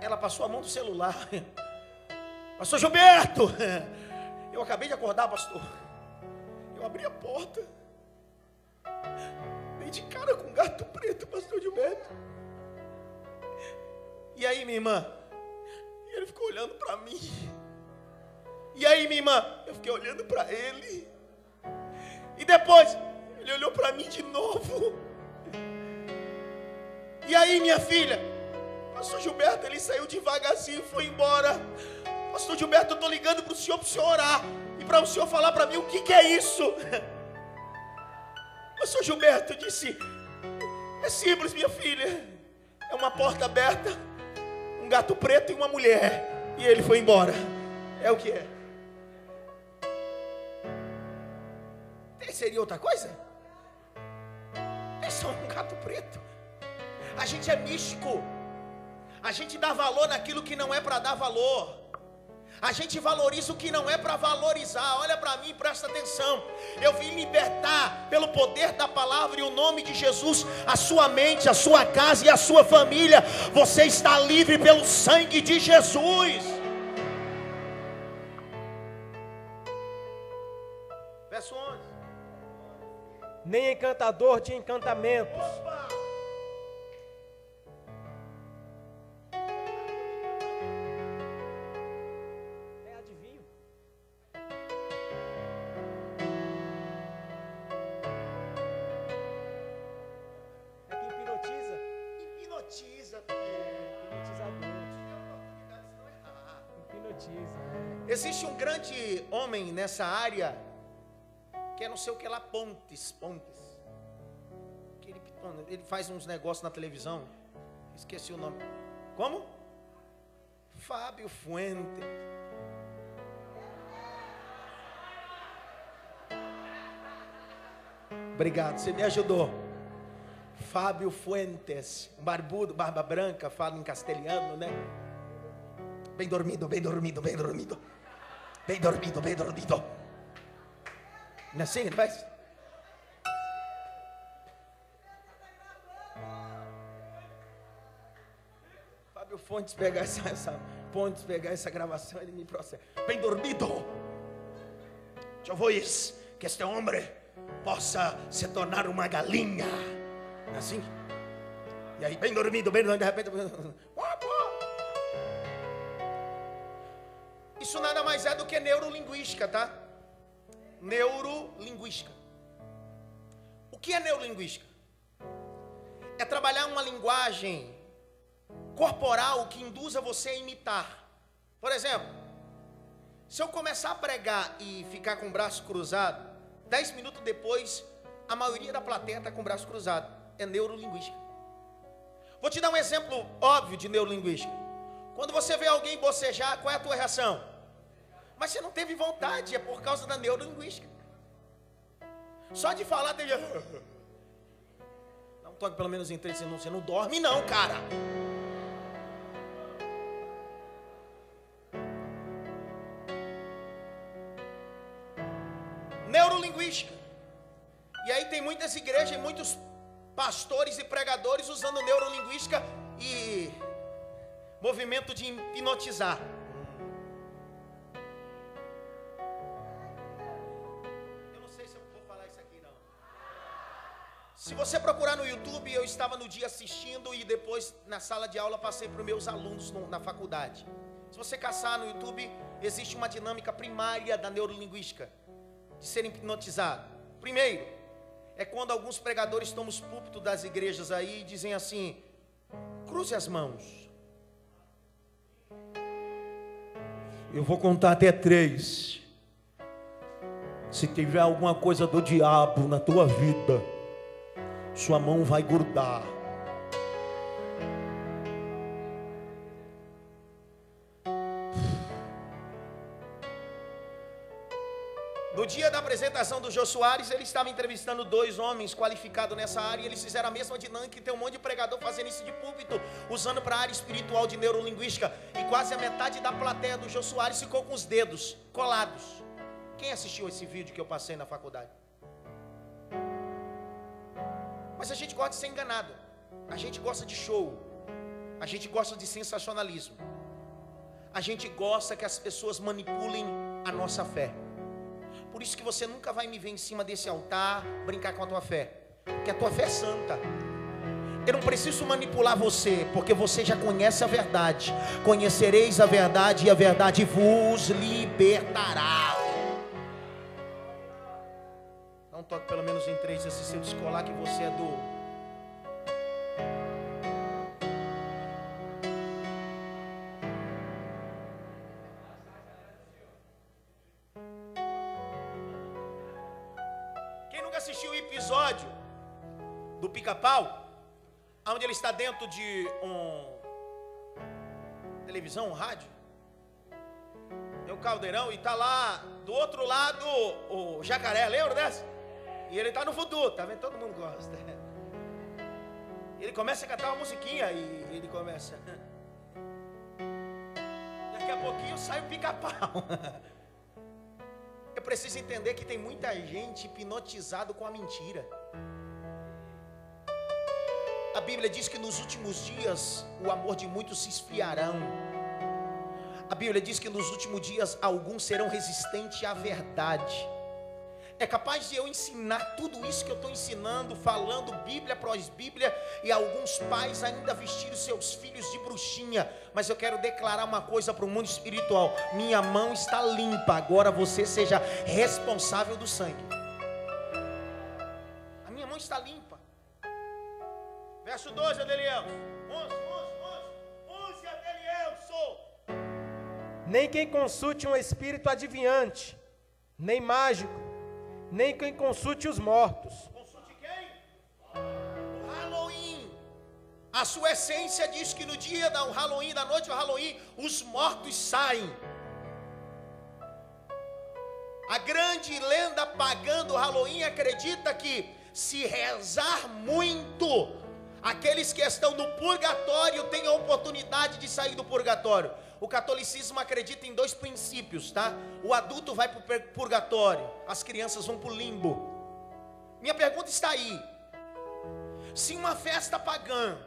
Ela passou a mão do celular. [LAUGHS] Pastor Gilberto, [LAUGHS] eu acabei de acordar, pastor. Eu abri a porta. Dei de cara com um gato preto, pastor Gilberto. E aí, minha irmã? E ele ficou olhando para mim. E aí, minha irmã? Eu fiquei olhando para ele. E depois, ele olhou para mim de novo. E aí, minha filha? Pastor Gilberto, ele saiu devagarzinho e foi embora. Pastor Gilberto, eu estou ligando para o senhor para o senhor orar. E para o senhor falar para mim o que, que é isso. Pastor Gilberto disse: É simples, minha filha. É uma porta aberta um gato preto e uma mulher. E ele foi embora. É o que é. Seria outra coisa? É só um gato preto. A gente é místico. A gente dá valor naquilo que não é para dar valor. A gente valoriza o que não é para valorizar. Olha para mim, presta atenção. Eu vim libertar pelo poder da palavra e o nome de Jesus a sua mente, a sua casa e a sua família. Você está livre pelo sangue de Jesus. Verso 11. Nem encantador de encantamentos. Opa! Nessa área, que é não sei o que lá, Pontes, Pontes. Ele, ele faz uns negócios na televisão, esqueci o nome. Como? Fábio Fuente. Obrigado, você me ajudou. Fábio Fuentes, barbudo, barba branca, fala em castelhano, né? Bem dormido, bem dormido, bem dormido. Bem dormido, bem dormido. Não é assim ele faz? Fábio Fontes pegar essa, essa Fontes pegar essa gravação, ele me processa. Bem dormido. Eu vou que este homem possa se tornar uma galinha. Assim? E aí, bem dormido, bem dormido, de repente. Isso nada mais é do que neurolinguística, tá? Neurolinguística. O que é neurolinguística? É trabalhar uma linguagem corporal que induza você a imitar. Por exemplo, se eu começar a pregar e ficar com o braço cruzado, dez minutos depois, a maioria da plateia está com o braço cruzado. É neurolinguística. Vou te dar um exemplo óbvio de neurolinguística. Quando você vê alguém bocejar, qual é a tua reação? Mas você não teve vontade, é por causa da neurolinguística. Só de falar, teve. Não toque pelo menos em três segundos. Você não dorme, não, cara. Neurolinguística. E aí tem muitas igrejas e muitos pastores e pregadores usando neurolinguística e movimento de hipnotizar. Se você procurar no YouTube, eu estava no dia assistindo e depois na sala de aula passei para os meus alunos no, na faculdade. Se você caçar no YouTube, existe uma dinâmica primária da neurolinguística de ser hipnotizado. Primeiro, é quando alguns pregadores tomam os púlpitos das igrejas aí e dizem assim: cruze as mãos. Eu vou contar até três. Se tiver alguma coisa do diabo na tua vida, sua mão vai grudar. No dia da apresentação do Jô Soares, ele estava entrevistando dois homens qualificados nessa área e eles fizeram a mesma dinâmica e tem um monte de pregador fazendo isso de púlpito, usando para a área espiritual de neurolinguística. E quase a metade da plateia do Jô Soares ficou com os dedos colados. Quem assistiu esse vídeo que eu passei na faculdade? Mas a gente gosta de ser enganado. A gente gosta de show. A gente gosta de sensacionalismo. A gente gosta que as pessoas manipulem a nossa fé. Por isso que você nunca vai me ver em cima desse altar brincar com a tua fé. Porque a tua fé é santa. Eu não preciso manipular você, porque você já conhece a verdade. Conhecereis a verdade e a verdade vos libertará. Toque pelo menos em três, assim, se eu descolar que você é do Quem nunca assistiu o episódio do pica-pau, onde ele está dentro de um televisão, um rádio, tem um caldeirão e está lá do outro lado o jacaré, lembra dessa? E ele está no futuro, tá vendo? Todo mundo gosta. Ele começa a cantar uma musiquinha e ele começa. Daqui a pouquinho sai o pica-pau. Eu preciso entender que tem muita gente hipnotizado com a mentira. A Bíblia diz que nos últimos dias o amor de muitos se esfriarão. A Bíblia diz que nos últimos dias alguns serão resistentes à verdade. É capaz de eu ensinar tudo isso que eu estou ensinando, falando Bíblia após Bíblia, e alguns pais ainda vestir os seus filhos de bruxinha. Mas eu quero declarar uma coisa para o mundo espiritual: minha mão está limpa, agora você seja responsável do sangue. A minha mão está limpa. Verso 12, Adeliel. 11, 11, 11, 11, Adeliel, sou. Nem quem consulte um espírito adivinhante, nem mágico, nem quem consulte os mortos. Consulte quem? O Halloween. A sua essência diz que no dia do Halloween, da noite do Halloween, os mortos saem. A grande lenda pagã do Halloween acredita que se rezar muito, aqueles que estão no purgatório têm a oportunidade de sair do purgatório. O catolicismo acredita em dois princípios, tá? O adulto vai para o purgatório, as crianças vão para o limbo. Minha pergunta está aí: se uma festa pagã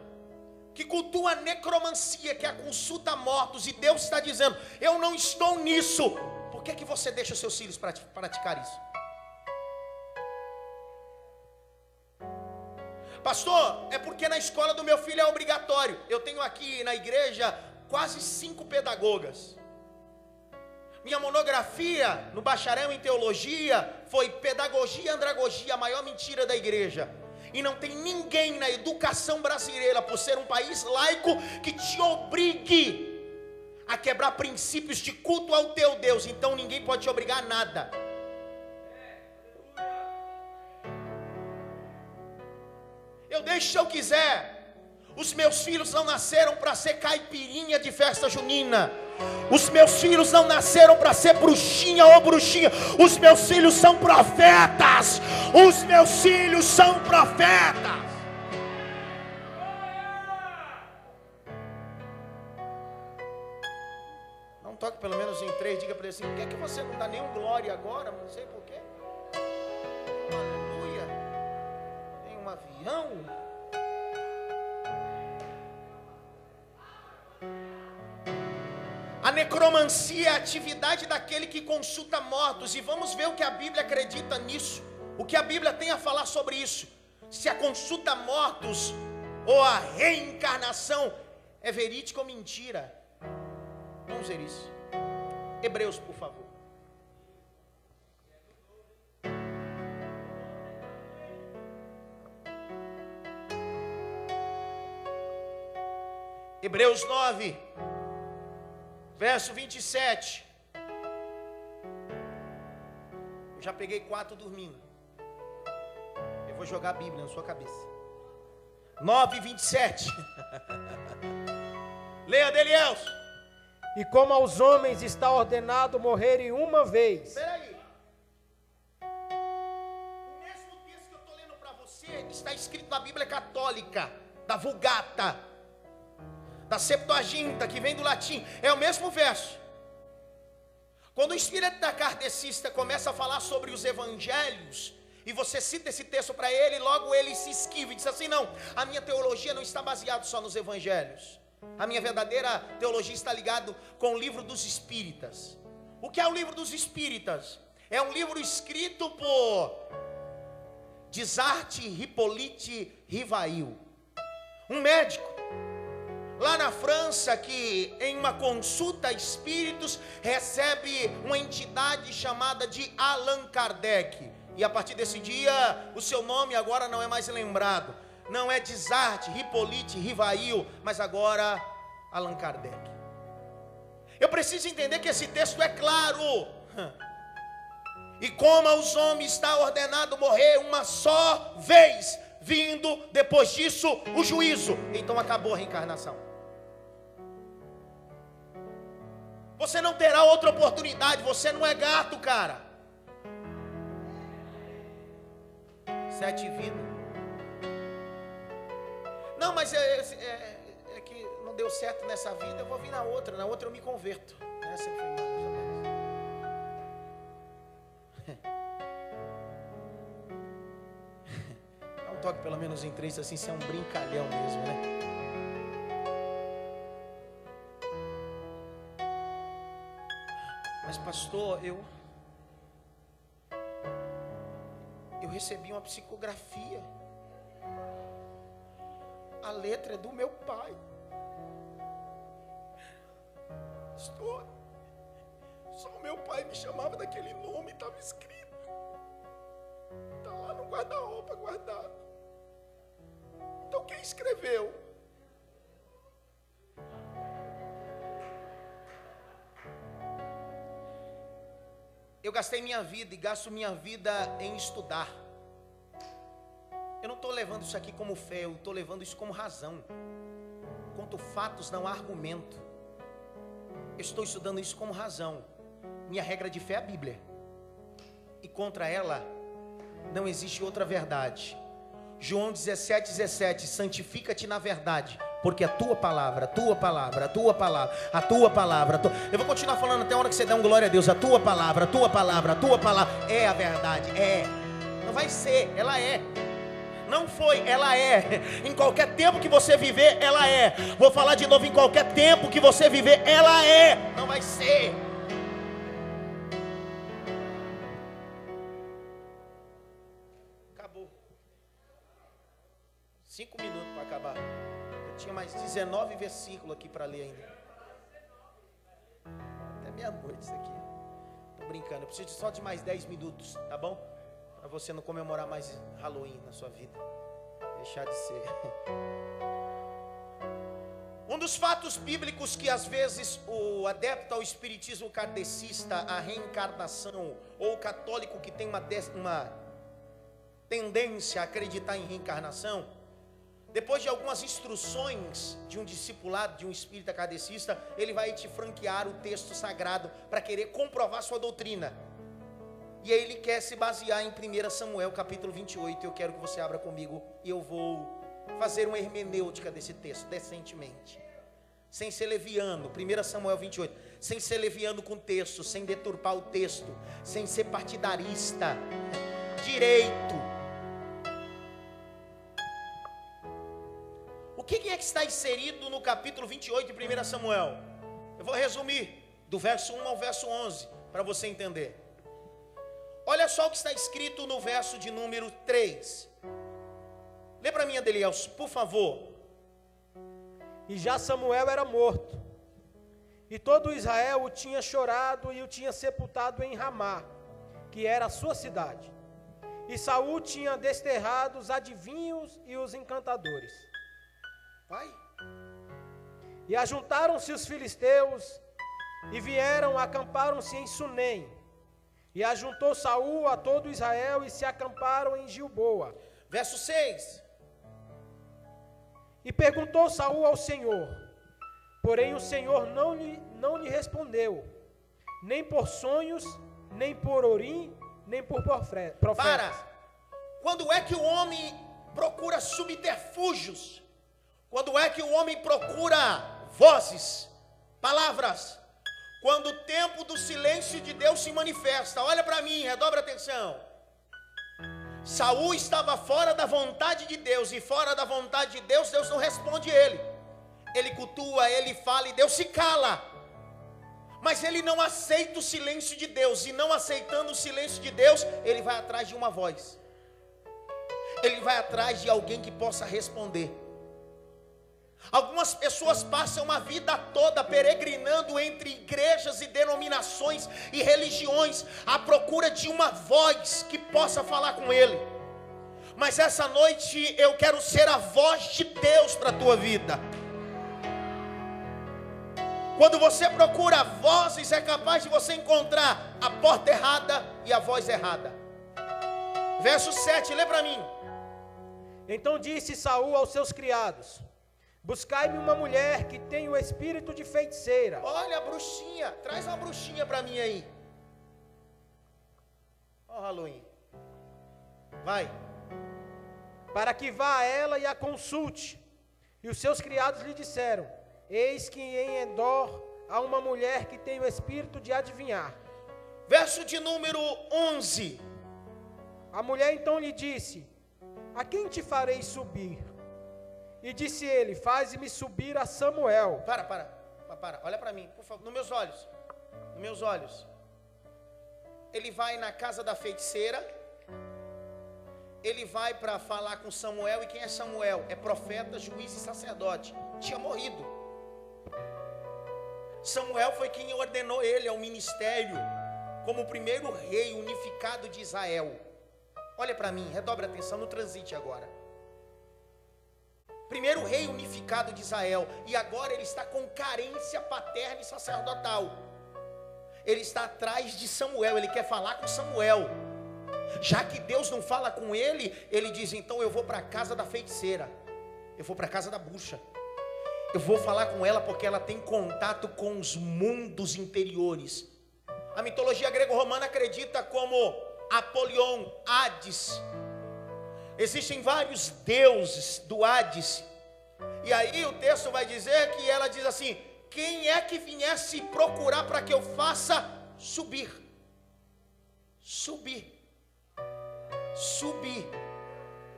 que cultua a necromancia, que é a consulta a mortos, e Deus está dizendo, eu não estou nisso, por que, que você deixa os seus filhos praticar isso? Pastor, é porque na escola do meu filho é obrigatório. Eu tenho aqui na igreja quase cinco pedagogas. Minha monografia no bacharel em teologia foi pedagogia e andragogia, a maior mentira da igreja. E não tem ninguém na educação brasileira, por ser um país laico, que te obrigue a quebrar princípios de culto ao teu Deus. Então ninguém pode te obrigar a nada. Eu deixo se eu quiser. Os meus filhos não nasceram para ser caipirinha de festa junina. Os meus filhos não nasceram para ser bruxinha ou bruxinha. Os meus filhos são profetas. Os meus filhos são profetas. Não toque pelo menos em três. Diga para ele assim: por que, é que você não dá nenhum glória agora? Não sei por quê. Aleluia. Tem um avião. A necromancia é a atividade daquele que consulta mortos, e vamos ver o que a Bíblia acredita nisso, o que a Bíblia tem a falar sobre isso. Se a consulta mortos ou a reencarnação é verídica ou mentira. Vamos ver isso. Hebreus, por favor. Hebreus 9 verso 27. Eu já peguei quatro dormindo. Eu vou jogar a Bíblia na sua cabeça. 9, 27. [LAUGHS] Leia Delielso. E como aos homens está ordenado morrerem uma vez. Peraí. O mesmo texto que eu estou lendo para você está escrito na Bíblia Católica, da Vulgata da Septuaginta, que vem do latim, é o mesmo verso. Quando o espírito da kardecista começa a falar sobre os evangelhos, e você cita esse texto para ele, logo ele se esquiva e diz assim: não, a minha teologia não está baseada só nos evangelhos. A minha verdadeira teologia está ligada com o livro dos espíritas. O que é o livro dos espíritas? É um livro escrito por Desarte Hippolyte Rivail, um médico lá na França que em uma consulta a espíritos recebe uma entidade chamada de Allan Kardec. E a partir desse dia, o seu nome agora não é mais lembrado. Não é Desarte, Hippolyte, Rivail, mas agora Allan Kardec. Eu preciso entender que esse texto é claro. [LAUGHS] E como aos homens está ordenado morrer uma só vez, vindo depois disso o juízo. Então acabou a reencarnação. Você não terá outra oportunidade, você não é gato, cara. Sete vidas. Não, mas é, é, é, que não deu certo nessa vida, eu vou vir na outra, na outra eu me converto. Essa foi mais ou menos. Toque pelo menos em três, assim, se é um brincalhão mesmo, né? Mas pastor, eu eu recebi uma psicografia. A letra é do meu pai. Pastor, só o meu pai me chamava daquele nome, estava escrito. Está lá no guarda-roupa guardado. Então quem escreveu? Eu gastei minha vida e gasto minha vida em estudar. Eu não estou levando isso aqui como fé, eu estou levando isso como razão. Quanto fatos, não há argumento. Eu estou estudando isso como razão. Minha regra de fé é a Bíblia. E contra ela não existe outra verdade. João 17, 17: santifica-te na verdade porque a tua palavra, a tua palavra, a tua palavra, a tua palavra, a tua... eu vou continuar falando até a hora que você der um glória a Deus, a tua palavra, a tua palavra, a tua palavra é a verdade, é. Não vai ser, ela é. Não foi, ela é. Em qualquer tempo que você viver, ela é. Vou falar de novo, em qualquer tempo que você viver, ela é. Não vai ser. 19 versículos aqui para ler ainda. Até meia-noite isso aqui. Tô brincando, eu preciso só de mais 10 minutos, tá bom? Para você não comemorar mais Halloween na sua vida. Deixar de ser. [LAUGHS] Um dos fatos bíblicos que às vezes o adepto ao espiritismo kardecista, a reencarnação, ou o católico que tem uma, uma tendência a acreditar em reencarnação, depois de algumas instruções de um discipulado, de um espírita kardecista, ele vai te franquear o texto sagrado para querer comprovar sua doutrina. E aí ele quer se basear em 1 Samuel capítulo 28. Eu quero que você abra comigo e eu vou fazer uma hermenêutica desse texto, decentemente. Sem ser leviano, 1 Samuel 28. Sem ser leviano com o texto, sem deturpar o texto, sem ser partidarista. [LAUGHS] Direito que é que está inserido no capítulo 28 de 1 Samuel? Eu vou resumir do verso 1 ao verso 11 para você entender. Olha só o que está escrito no verso de número 3. Lê para mim, Adelielso, por favor. E já Samuel era morto, e todo Israel o tinha chorado e o tinha sepultado em Ramá, que era a sua cidade. E Saul tinha desterrado os adivinhos e os encantadores. Vai. E ajuntaram-se os filisteus e vieram, acamparam-se em Sunem. E ajuntou Saul a todo Israel e se acamparam em Gilboa. Verso 6. E perguntou Saul ao Senhor. Porém o Senhor não lhe, não lhe respondeu, nem por sonhos, nem por orim, nem por profetas. Para. Quando é que o homem procura subterfúgios. Quando é que o homem procura vozes, palavras? Quando o tempo do silêncio de Deus se manifesta. Olha para mim, redobra atenção. Saul estava fora da vontade de Deus e fora da vontade de Deus, Deus não responde ele. Ele cultua, ele fala e Deus se cala. Mas ele não aceita o silêncio de Deus e não aceitando o silêncio de Deus, ele vai atrás de uma voz. Ele vai atrás de alguém que possa responder. Algumas pessoas passam a vida toda peregrinando entre igrejas e denominações e religiões à procura de uma voz que possa falar com ele. Mas essa noite eu quero ser a voz de Deus para a tua vida. Quando você procura vozes, é capaz de você encontrar a porta errada e a voz errada. Verso 7, lê para mim. Então disse Saul aos seus criados: Buscai-me uma mulher que tenha o espírito de feiticeira. Olha a bruxinha, traz uma bruxinha para mim aí. Ó, oh, Halloween. Vai. Para que vá a ela e a consulte. E os seus criados lhe disseram: Eis que em Endor há uma mulher que tem o espírito de adivinhar. Verso de número 11. A mulher então lhe disse: A quem te farei subir? E disse ele: Faze-me subir a Samuel. Para, para, para, olha para mim, por favor, nos meus olhos. Nos meus olhos. Ele vai na casa da feiticeira. Ele vai para falar com Samuel. E quem é Samuel? É profeta, juiz e sacerdote. Tinha morrido. Samuel foi quem ordenou ele ao ministério como o primeiro rei unificado de Israel. Olha para mim, redobre a atenção no transite agora primeiro rei unificado de Israel, e agora ele está com carência paterna e sacerdotal. Ele está atrás de Samuel, ele quer falar com Samuel. Já que Deus não fala com ele, ele diz: então eu vou para a casa da feiticeira, eu vou para a casa da bucha, eu vou falar com ela porque ela tem contato com os mundos interiores. A mitologia grego-romana acredita como Apolion, Hades, Existem vários deuses do Hades. E aí o texto vai dizer que ela diz assim: quem é que viesse procurar para que eu faça subir? Subir. Subir.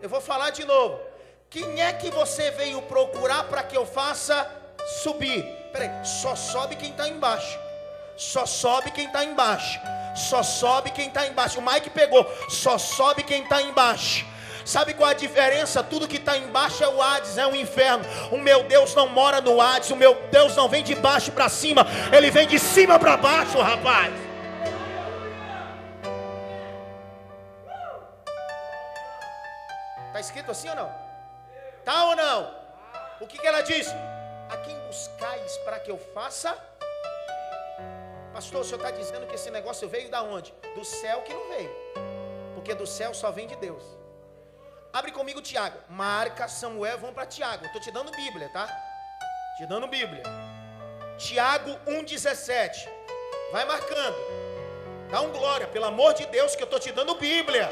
Eu vou falar de novo. Quem é que você veio procurar para que eu faça subir? Peraí, só sobe quem está embaixo. Só sobe quem está embaixo. Só sobe quem está embaixo. O Mike pegou. Só sobe quem está embaixo. Sabe qual a diferença? Tudo que está embaixo é o Hades, é o inferno. O meu Deus não mora no Hades, o meu Deus não vem de baixo para cima, ele vem de cima para baixo, rapaz. Está escrito assim ou não? Tá ou não? O que, que ela diz? A quem buscais para que eu faça? Pastor, o senhor está dizendo que esse negócio veio da onde? Do céu que não veio. Porque do céu só vem de Deus. Abre comigo Tiago. Marca, Samuel, vamos para Tiago. Estou te dando Bíblia, tá? Te dando Bíblia. Tiago 1,17. Vai marcando. Dá um glória, pelo amor de Deus, que eu estou te dando Bíblia.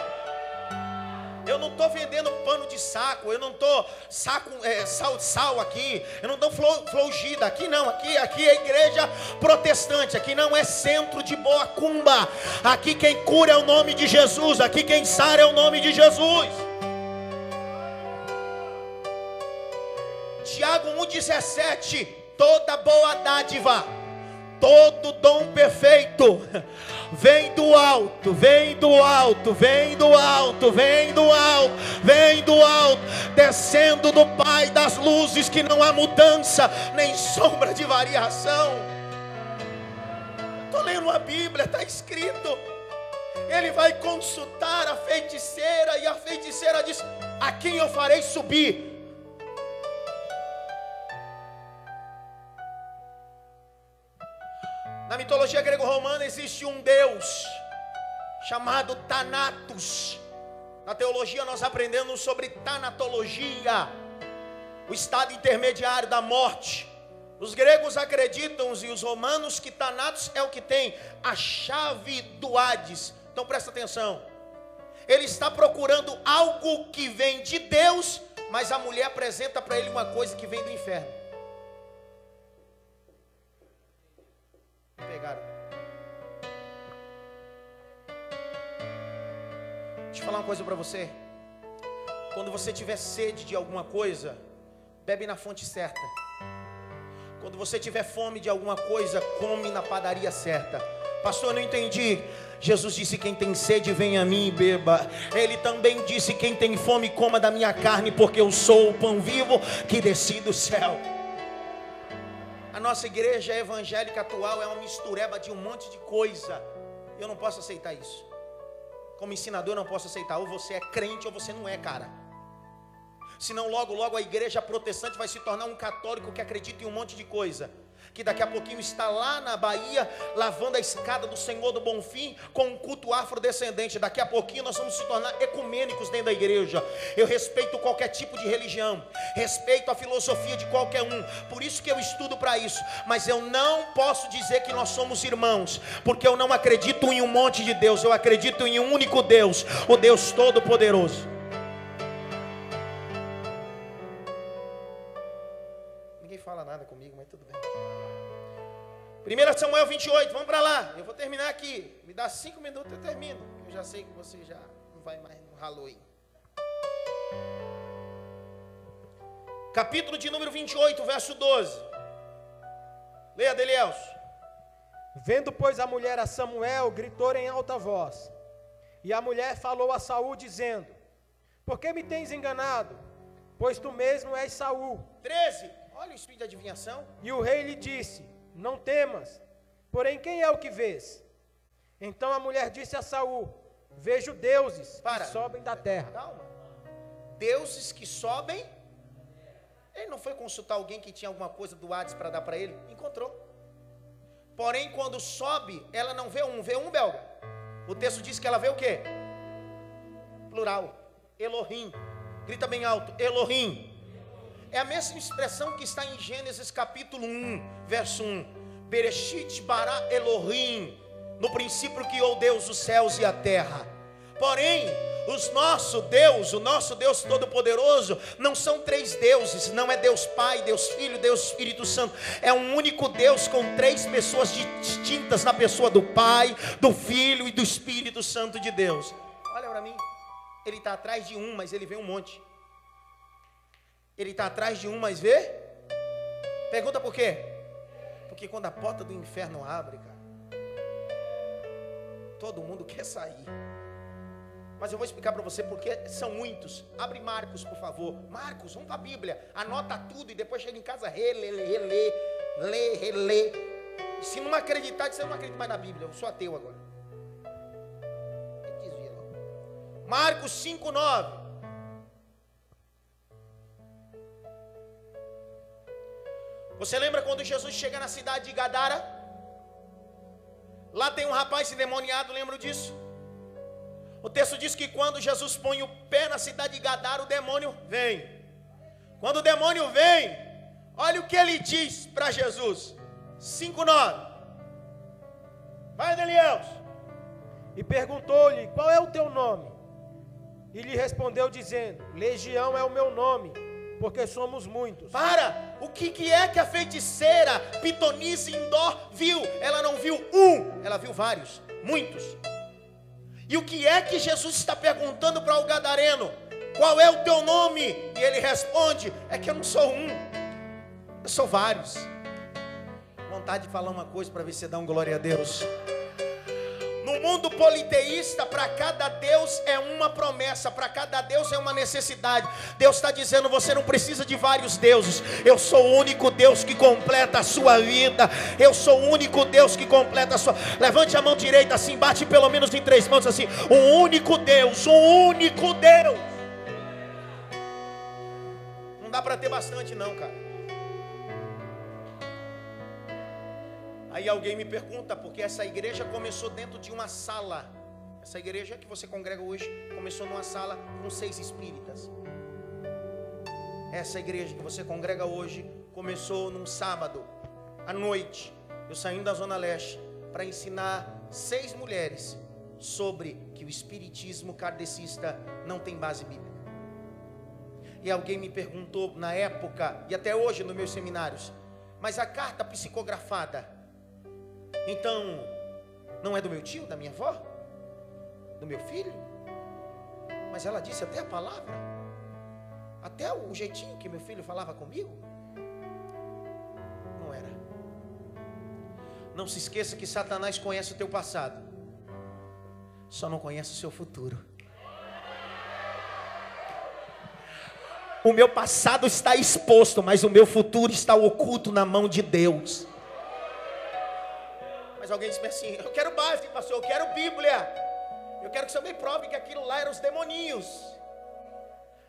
Eu não estou vendendo pano de saco, eu não estou saco é, sal, sal aqui, eu não estou flogida aqui não, aqui, aqui é igreja protestante, aqui não é centro de boa cumba, aqui quem cura é o nome de Jesus, aqui quem sara é o nome de Jesus. Tiago 1,17: toda boa dádiva, todo dom perfeito, vem do alto, vem do alto, vem do alto, vem do alto, vem do alto, descendo do Pai das luzes, que não há mudança, nem sombra de variação. Estou lendo a Bíblia, está escrito. Ele vai consultar a feiticeira, e a feiticeira diz: A quem eu farei subir? Na mitologia grego-romana existe um Deus chamado Thanatos. Na teologia nós aprendemos sobre tanatologia, o estado intermediário da morte. Os gregos acreditam e os romanos que Thanatos é o que tem a chave do Hades. Então presta atenção. Ele está procurando algo que vem de Deus, mas a mulher apresenta para ele uma coisa que vem do inferno. Deixa eu falar uma coisa para você. Quando você tiver sede de alguma coisa, bebe na fonte certa. Quando você tiver fome de alguma coisa, come na padaria certa. Pastor, não entendi. Jesus disse: Quem tem sede, venha a mim e beba. Ele também disse: Quem tem fome, coma da minha carne, porque eu sou o pão vivo que desci do céu. A nossa igreja evangélica atual é uma mistureba de um monte de coisa. Eu não posso aceitar isso. Como ensinador, não posso aceitar. Ou você é crente ou você não é, cara. Senão, logo, logo a igreja protestante vai se tornar um católico que acredita em um monte de coisa que daqui a pouquinho está lá na Bahia, lavando a escada do Senhor do Bonfim, com um culto afrodescendente. Daqui a pouquinho nós vamos se tornar ecumênicos dentro da igreja. Eu respeito qualquer tipo de religião, respeito a filosofia de qualquer um, por isso que eu estudo para isso. Mas eu não posso dizer que nós somos irmãos, porque eu não acredito em um monte de Deus, eu acredito em um único Deus, o Deus Todo-Poderoso. 1 Samuel 28, vamos para lá. Eu vou terminar aqui. Me dá cinco minutos eu termino. Eu já sei que você já não vai mais no Halloween. Capítulo de número 28, verso 12. Leia, Delielso. Vendo, pois, a mulher a Samuel, gritou em alta voz. E a mulher falou a Saul, dizendo: Por que me tens enganado? Pois tu mesmo és Saul. 13. Olha o espírito de adivinhação. E o rei lhe disse: não temas. Porém, quem é o que vês? Então a mulher disse a Saul: Vejo deuses Para. que sobem da terra. Calma. Deuses que sobem. Ele não foi consultar alguém que tinha alguma coisa do Hades para dar para ele? Encontrou. Porém, quando sobe, ela não vê um, vê um belga. O texto diz que ela vê o quê? Plural. Elohim. Grita bem alto. Elohim. É a mesma expressão que está em Gênesis capítulo 1, verso 1. Bereshit bara Elohim. No princípio criou Deus os céus e a terra. Porém, os nosso Deus, o nosso Deus Todo-Poderoso, não são três deuses, não é Deus Pai, Deus Filho, Deus Espírito Santo, é um único Deus com três pessoas distintas na pessoa do Pai, do Filho e do Espírito Santo de Deus. Olha para mim, ele está atrás de um, mas ele vê um monte. Ele está atrás de um, mas vê? Pergunta por quê? Porque quando a porta do inferno abre, cara, todo mundo quer sair. Mas eu vou explicar para você porque são muitos. Abre Marcos, por favor. Marcos, vamos para a Bíblia. Anota tudo e depois chega em casa, relê, relê, lê, relê. Se não acreditar, você não acredita mais na Bíblia. Eu sou ateu agora. Marcos 5, Você lembra quando Jesus chega na cidade de Gadara? Lá tem um rapaz endemoniado, lembra disso? O texto diz que quando Jesus põe o pé na cidade de Gadara, o demônio vem. Quando o demônio vem, olha o que ele diz para Jesus. 5:9. Vai, Daniel. E perguntou-lhe: Qual é o teu nome? E lhe respondeu dizendo: Legião é o meu nome porque somos muitos. Para! O que, que é que a feiticeira Pitonice Indó viu? Ela não viu um, ela viu vários, muitos. E o que é que Jesus está perguntando para o gadareno? Qual é o teu nome? E ele responde: É que eu não sou um, eu sou vários. Vontade de falar uma coisa para ver se dá um glória a Deus. Mundo politeísta, para cada Deus é uma promessa, para cada Deus é uma necessidade. Deus está dizendo: você não precisa de vários deuses. Eu sou o único Deus que completa a sua vida. Eu sou o único Deus que completa a sua. Levante a mão direita assim, bate pelo menos em três mãos assim. Um único Deus, um único Deus. Não dá para ter bastante, não, cara. Aí alguém me pergunta, porque essa igreja começou dentro de uma sala. Essa igreja que você congrega hoje começou numa sala com seis espíritas. Essa igreja que você congrega hoje começou num sábado, à noite, eu saindo da Zona Leste, para ensinar seis mulheres sobre que o espiritismo kardecista não tem base bíblica. E alguém me perguntou na época, e até hoje nos meus seminários, mas a carta psicografada, então, não é do meu tio, da minha avó? Do meu filho? Mas ela disse até a palavra, até o jeitinho que meu filho falava comigo. Não era. Não se esqueça que Satanás conhece o teu passado, só não conhece o seu futuro. O meu passado está exposto, mas o meu futuro está oculto na mão de Deus. Mas alguém disse assim: Eu quero base, pastor, eu quero Bíblia. Eu quero que você me prove que aquilo lá eram os demoninhos.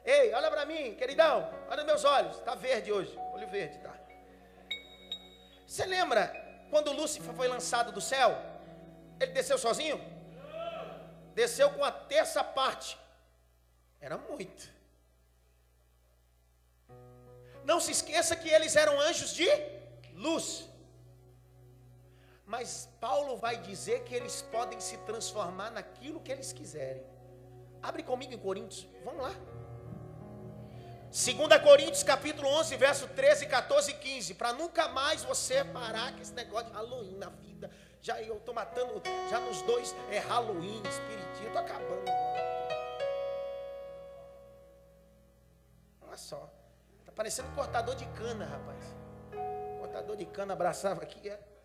Ei, olha para mim, queridão, olha meus olhos. Está verde hoje, olho verde, tá? Você lembra quando Lúcifer foi lançado do céu? Ele desceu sozinho? Desceu com a terça parte. Era muito. Não se esqueça que eles eram anjos de luz. Mas Paulo vai dizer que eles podem se transformar naquilo que eles quiserem. Abre comigo em Coríntios, vamos lá. 2 Coríntios capítulo 11, verso 13, 14 e 15. Para nunca mais você parar com esse negócio de Halloween na vida. Já eu estou matando, já nos dois é Halloween, espiritismo, estou acabando. Olha só. Parecendo um cortador de cana, rapaz. Cortador de cana abraçava aqui. É.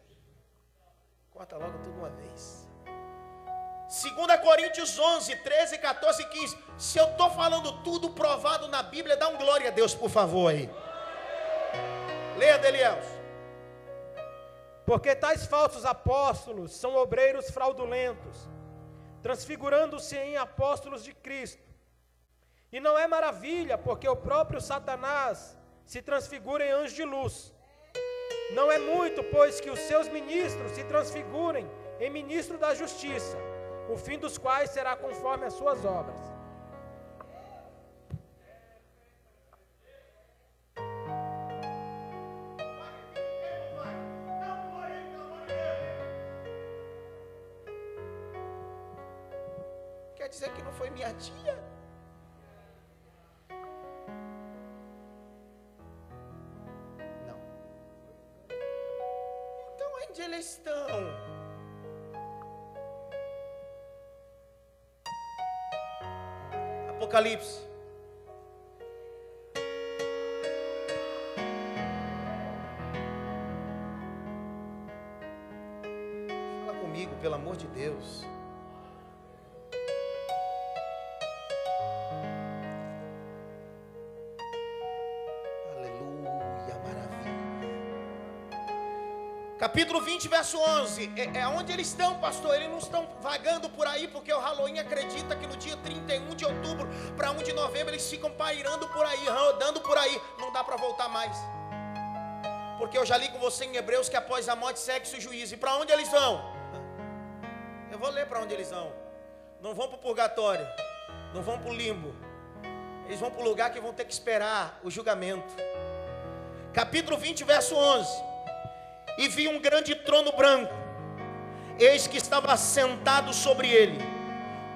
Corta logo tudo uma vez. 2 Coríntios 11, 13, 14 e 15. Se eu estou falando tudo provado na Bíblia, dá um glória a Deus, por favor aí. Leia, Deliels. Porque tais falsos apóstolos são obreiros fraudulentos, transfigurando-se em apóstolos de Cristo e não é maravilha, porque o próprio Satanás se transfigura em anjo de luz. Não é muito, pois que os seus ministros se transfigurem em ministro da justiça, o fim dos quais será conforme as suas obras. Quer dizer que não foi minha tia? Onde eles estão? Apocalipse. Fala comigo, pelo amor de Deus. Capítulo 20, verso 11. É, é onde eles estão, pastor. Eles não estão vagando por aí, porque o Halloween acredita que no dia 31 de outubro para 1 de novembro eles ficam pairando por aí, rodando por aí. Não dá para voltar mais. Porque eu já li com você em Hebreus que após a morte segue-se o juízo. E para onde eles vão? Eu vou ler para onde eles vão. Não vão para o purgatório. Não vão para o limbo. Eles vão para o lugar que vão ter que esperar o julgamento. Capítulo 20, verso 11 e vi um grande trono branco, eis que estava sentado sobre ele,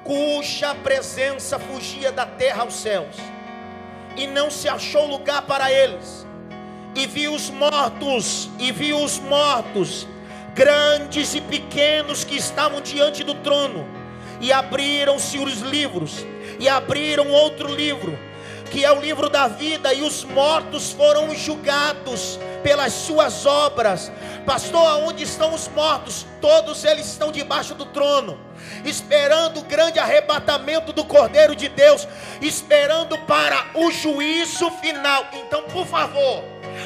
cuja presença fugia da terra aos céus, e não se achou lugar para eles. E vi os mortos, e vi os mortos, grandes e pequenos que estavam diante do trono, e abriram-se os livros, e abriram outro livro, que é o livro da vida, e os mortos foram julgados pelas suas obras. Pastor, aonde estão os mortos? Todos eles estão debaixo do trono, esperando o grande arrebatamento do Cordeiro de Deus, esperando para o juízo final. Então, por favor,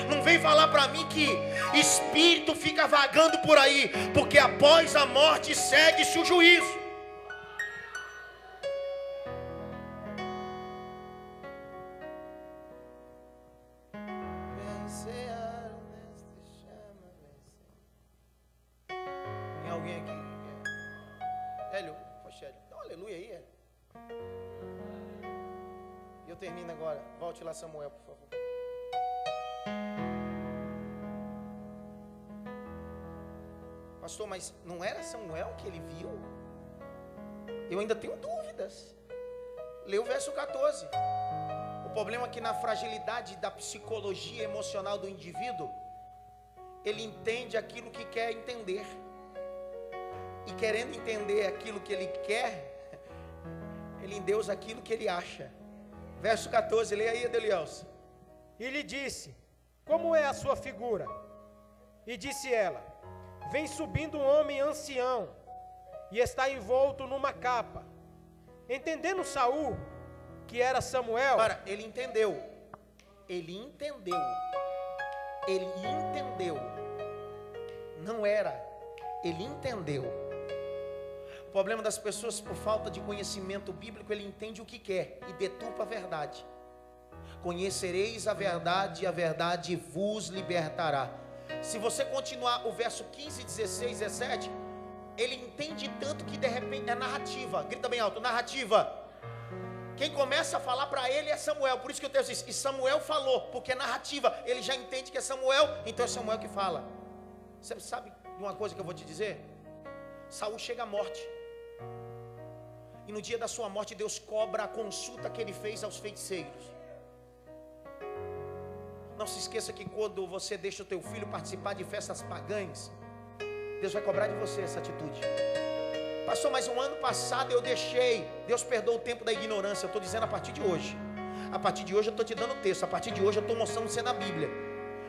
não vem falar para mim que espírito fica vagando por aí, porque após a morte segue-se o juízo. Termina agora. Volte lá, Samuel, por favor. Pastor, mas não era Samuel que ele viu? Eu ainda tenho dúvidas. Lê o verso 14. O problema é que na fragilidade da psicologia emocional do indivíduo, ele entende aquilo que quer entender. E querendo entender aquilo que ele quer, ele endeusa aquilo que ele acha. Verso 14, leia aí, Adelielson. E lhe disse: Como é a sua figura? E disse ela: Vem subindo um homem ancião, e está envolto numa capa. Entendendo Saul que era Samuel. Para, ele entendeu. Ele entendeu. Ele entendeu. Não era. Ele entendeu. O problema das pessoas, por falta de conhecimento bíblico, ele entende o que quer e deturpa a verdade. Conhecereis a verdade e a verdade vos libertará. Se você continuar o verso 15, 16, 17, ele entende tanto que de repente é narrativa. Grita bem alto, narrativa. Quem começa a falar para ele é Samuel. Por isso que o texto diz: E Samuel falou, porque é narrativa. Ele já entende que é Samuel, então é Samuel que fala. Você sabe de uma coisa que eu vou te dizer? Saul chega à morte. E no dia da sua morte, Deus cobra a consulta que ele fez aos feiticeiros. Não se esqueça que quando você deixa o teu filho participar de festas pagãs, Deus vai cobrar de você essa atitude. Passou mais um ano passado, eu deixei. Deus perdoa o tempo da ignorância. Eu estou dizendo a partir de hoje. A partir de hoje eu estou te dando o texto. A partir de hoje eu estou mostrando você na Bíblia.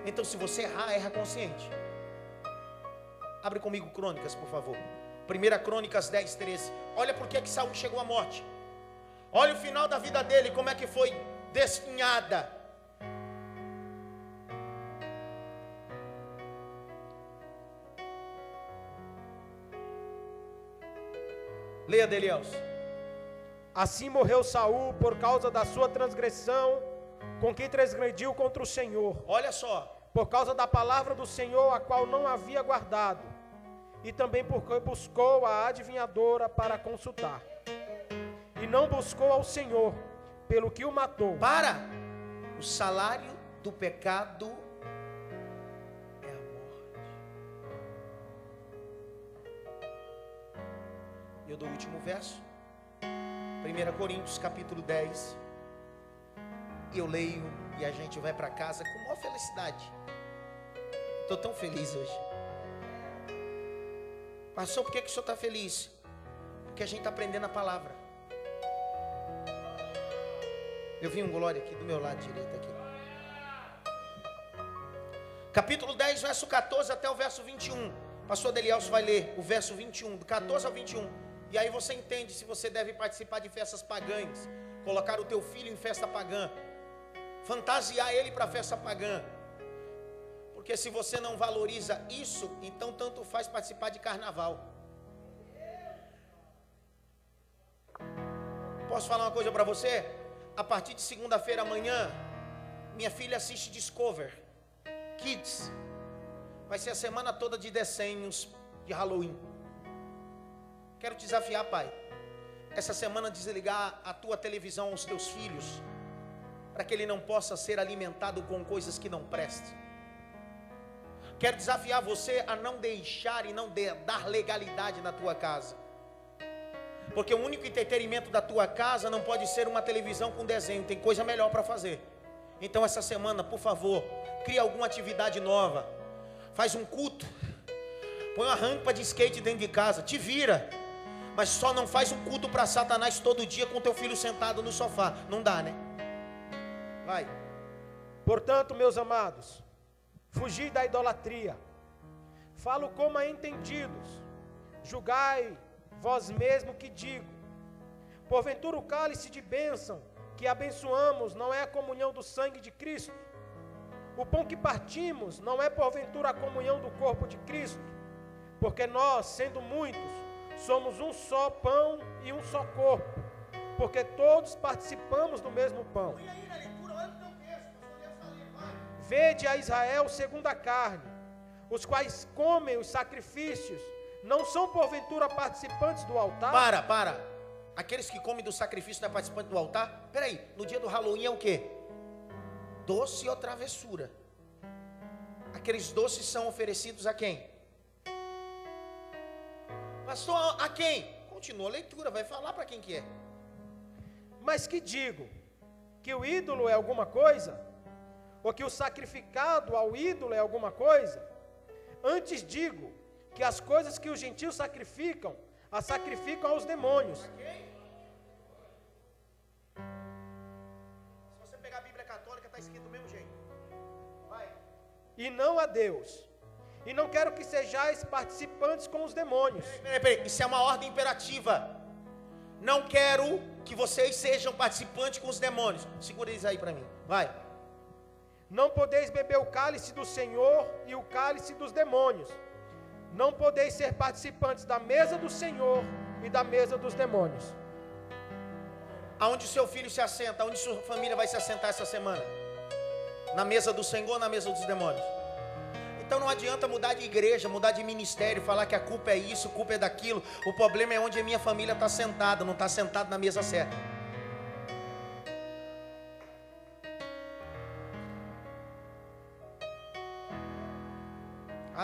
Então, se você errar, erra consciente. Abre comigo Crônicas, por favor. 1 Crônicas 10, 13. Olha por que Saul chegou à morte. Olha o final da vida dele, como é que foi desfinhada. Leia Deliels. Assim morreu Saul por causa da sua transgressão, com que transgrediu contra o Senhor. Olha só. Por causa da palavra do Senhor, a qual não havia guardado e também porque buscou a adivinhadora para consultar. E não buscou ao Senhor, pelo que o matou. Para! O salário do pecado é a morte. E eu dou o último verso. 1 Coríntios capítulo 10. E eu leio e a gente vai para casa com maior felicidade. Estou tão feliz hoje. Pastor, por que, que o senhor está feliz? Porque a gente está aprendendo a palavra. Eu vi um glória aqui do meu lado direito aqui. Capítulo 10, verso 14 até o verso 21. Pastor Delielso vai ler o verso 21, do 14 ao 21. E aí você entende se você deve participar de festas pagãs, colocar o teu filho em festa pagã, fantasiar ele para festa pagã porque se você não valoriza isso, então tanto faz participar de carnaval. Posso falar uma coisa para você? A partir de segunda-feira amanhã, minha filha assiste Discover Kids. Vai ser a semana toda de desenhos de Halloween. Quero te desafiar, pai. Essa semana desligar a tua televisão aos teus filhos, para que ele não possa ser alimentado com coisas que não prestem. Quero desafiar você a não deixar e não dar legalidade na tua casa. Porque o único entretenimento da tua casa não pode ser uma televisão com desenho, tem coisa melhor para fazer. Então essa semana, por favor, cria alguma atividade nova. Faz um culto. Põe uma rampa de skate dentro de casa, te vira. Mas só não faz um culto para Satanás todo dia com teu filho sentado no sofá. Não dá, né? Vai. Portanto, meus amados, Fugir da idolatria. Falo como a entendidos. Julgai vós mesmo que digo. Porventura o cálice de bênção que abençoamos não é a comunhão do sangue de Cristo. O pão que partimos não é porventura a comunhão do corpo de Cristo. Porque nós, sendo muitos, somos um só pão e um só corpo. Porque todos participamos do mesmo pão. Vede a Israel segundo a carne, os quais comem os sacrifícios, não são porventura participantes do altar? Para, para. Aqueles que comem do sacrifício não é participante do altar? Peraí, no dia do Halloween é o que? Doce ou travessura? Aqueles doces são oferecidos a quem? Pastor, a quem? Continua a leitura, vai falar para quem que é. Mas que digo? Que o ídolo é alguma coisa? Ou que o sacrificado ao ídolo é alguma coisa? Antes digo que as coisas que os gentios sacrificam, as sacrificam aos demônios. Se você pegar a Bíblia católica, está escrito do mesmo jeito. Vai. E não a Deus. E não quero que sejais participantes com os demônios. Peraí, peraí, isso é uma ordem imperativa. Não quero que vocês sejam participantes com os demônios. Segura eles aí para mim. Vai. Não podeis beber o cálice do Senhor e o cálice dos demônios. Não podeis ser participantes da mesa do Senhor e da mesa dos demônios. Aonde seu filho se assenta? Aonde sua família vai se assentar essa semana? Na mesa do Senhor ou na mesa dos demônios? Então não adianta mudar de igreja, mudar de ministério, falar que a culpa é isso, a culpa é daquilo. O problema é onde a minha família está sentada, não está sentada na mesa certa.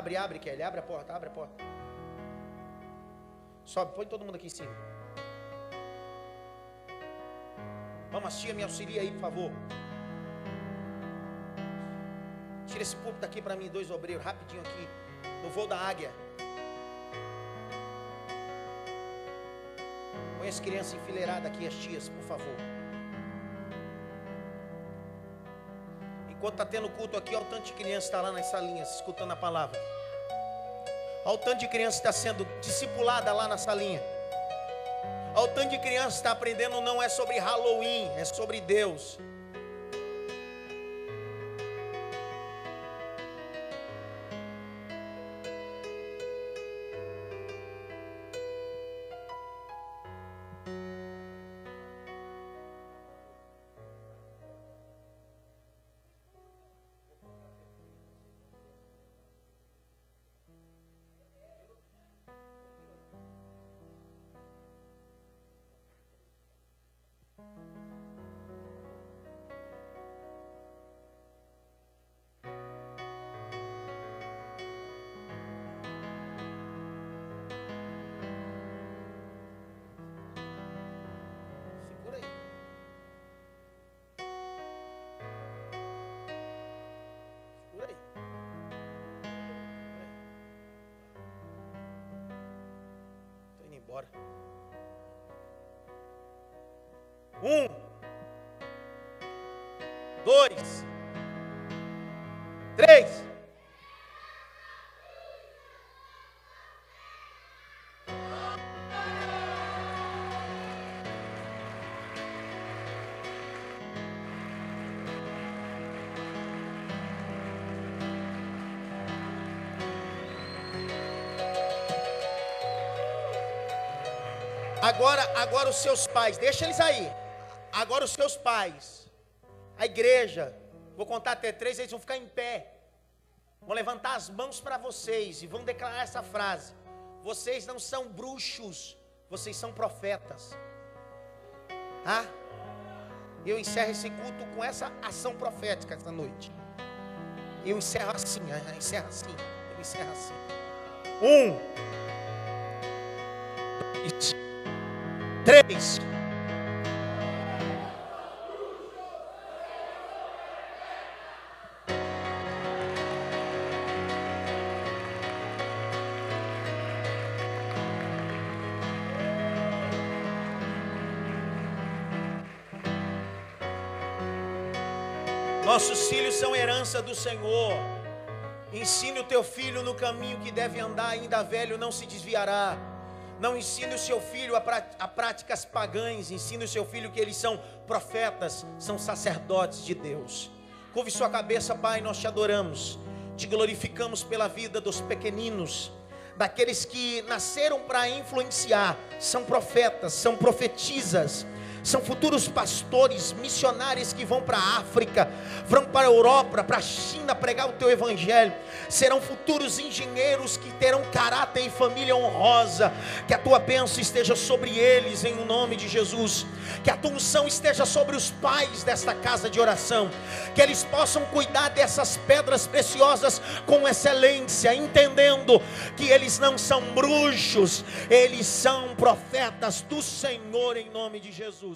Abre, abre, Kelly, abre a porta, abre a porta. Sobe, põe todo mundo aqui em cima. Vamos, tia, me auxilia aí, por favor. Tira esse púlpito daqui para mim, dois obreiros, rapidinho aqui, no voo da águia. Põe as crianças enfileiradas aqui, as tias, por favor. Enquanto está tendo culto aqui, olha o tanto de criança está lá nas salinhas, escutando a palavra. Olha o tanto de criança está sendo discipulada lá na salinha. Olha o tanto de criança está aprendendo, não é sobre Halloween, é sobre Deus. Agora, agora os seus pais, deixa eles aí. Agora os seus pais, a igreja, vou contar até três, eles vão ficar em pé. Vão levantar as mãos para vocês e vão declarar essa frase: Vocês não são bruxos, vocês são profetas. Tá? Eu encerro esse culto com essa ação profética esta noite. Eu encerro assim, eu encerro assim, eu encerro assim. Um, três. Nossos filhos são herança do Senhor. Ensine o teu filho no caminho que deve andar, ainda velho não se desviará. Não ensine o seu filho a, a práticas pagãs, ensine o seu filho que eles são profetas, são sacerdotes de Deus. Curve sua cabeça, Pai, nós te adoramos, te glorificamos pela vida dos pequeninos, daqueles que nasceram para influenciar, são profetas, são profetisas, São futuros pastores, missionários que vão para a África, vão para a Europa, para a China pregar o teu evangelho. Serão futuros engenheiros que terão caráter e família honrosa. Que a tua bênção esteja sobre eles em nome de Jesus. Que a tua unção esteja sobre os pais desta casa de oração. Que eles possam cuidar dessas pedras preciosas com excelência, entendendo que eles não são bruxos, eles são profetas do Senhor em nome de Jesus.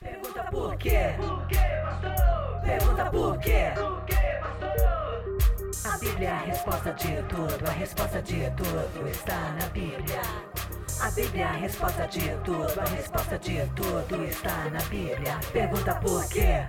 Pergunta por quê? Por quê, pastor? Pergunta por quê? Por quê, pastor? A Bíblia é a resposta de tudo, a resposta de tudo está na Bíblia. A Bíblia é a resposta de tudo, a resposta de tudo está na Bíblia. Pergunta por quê?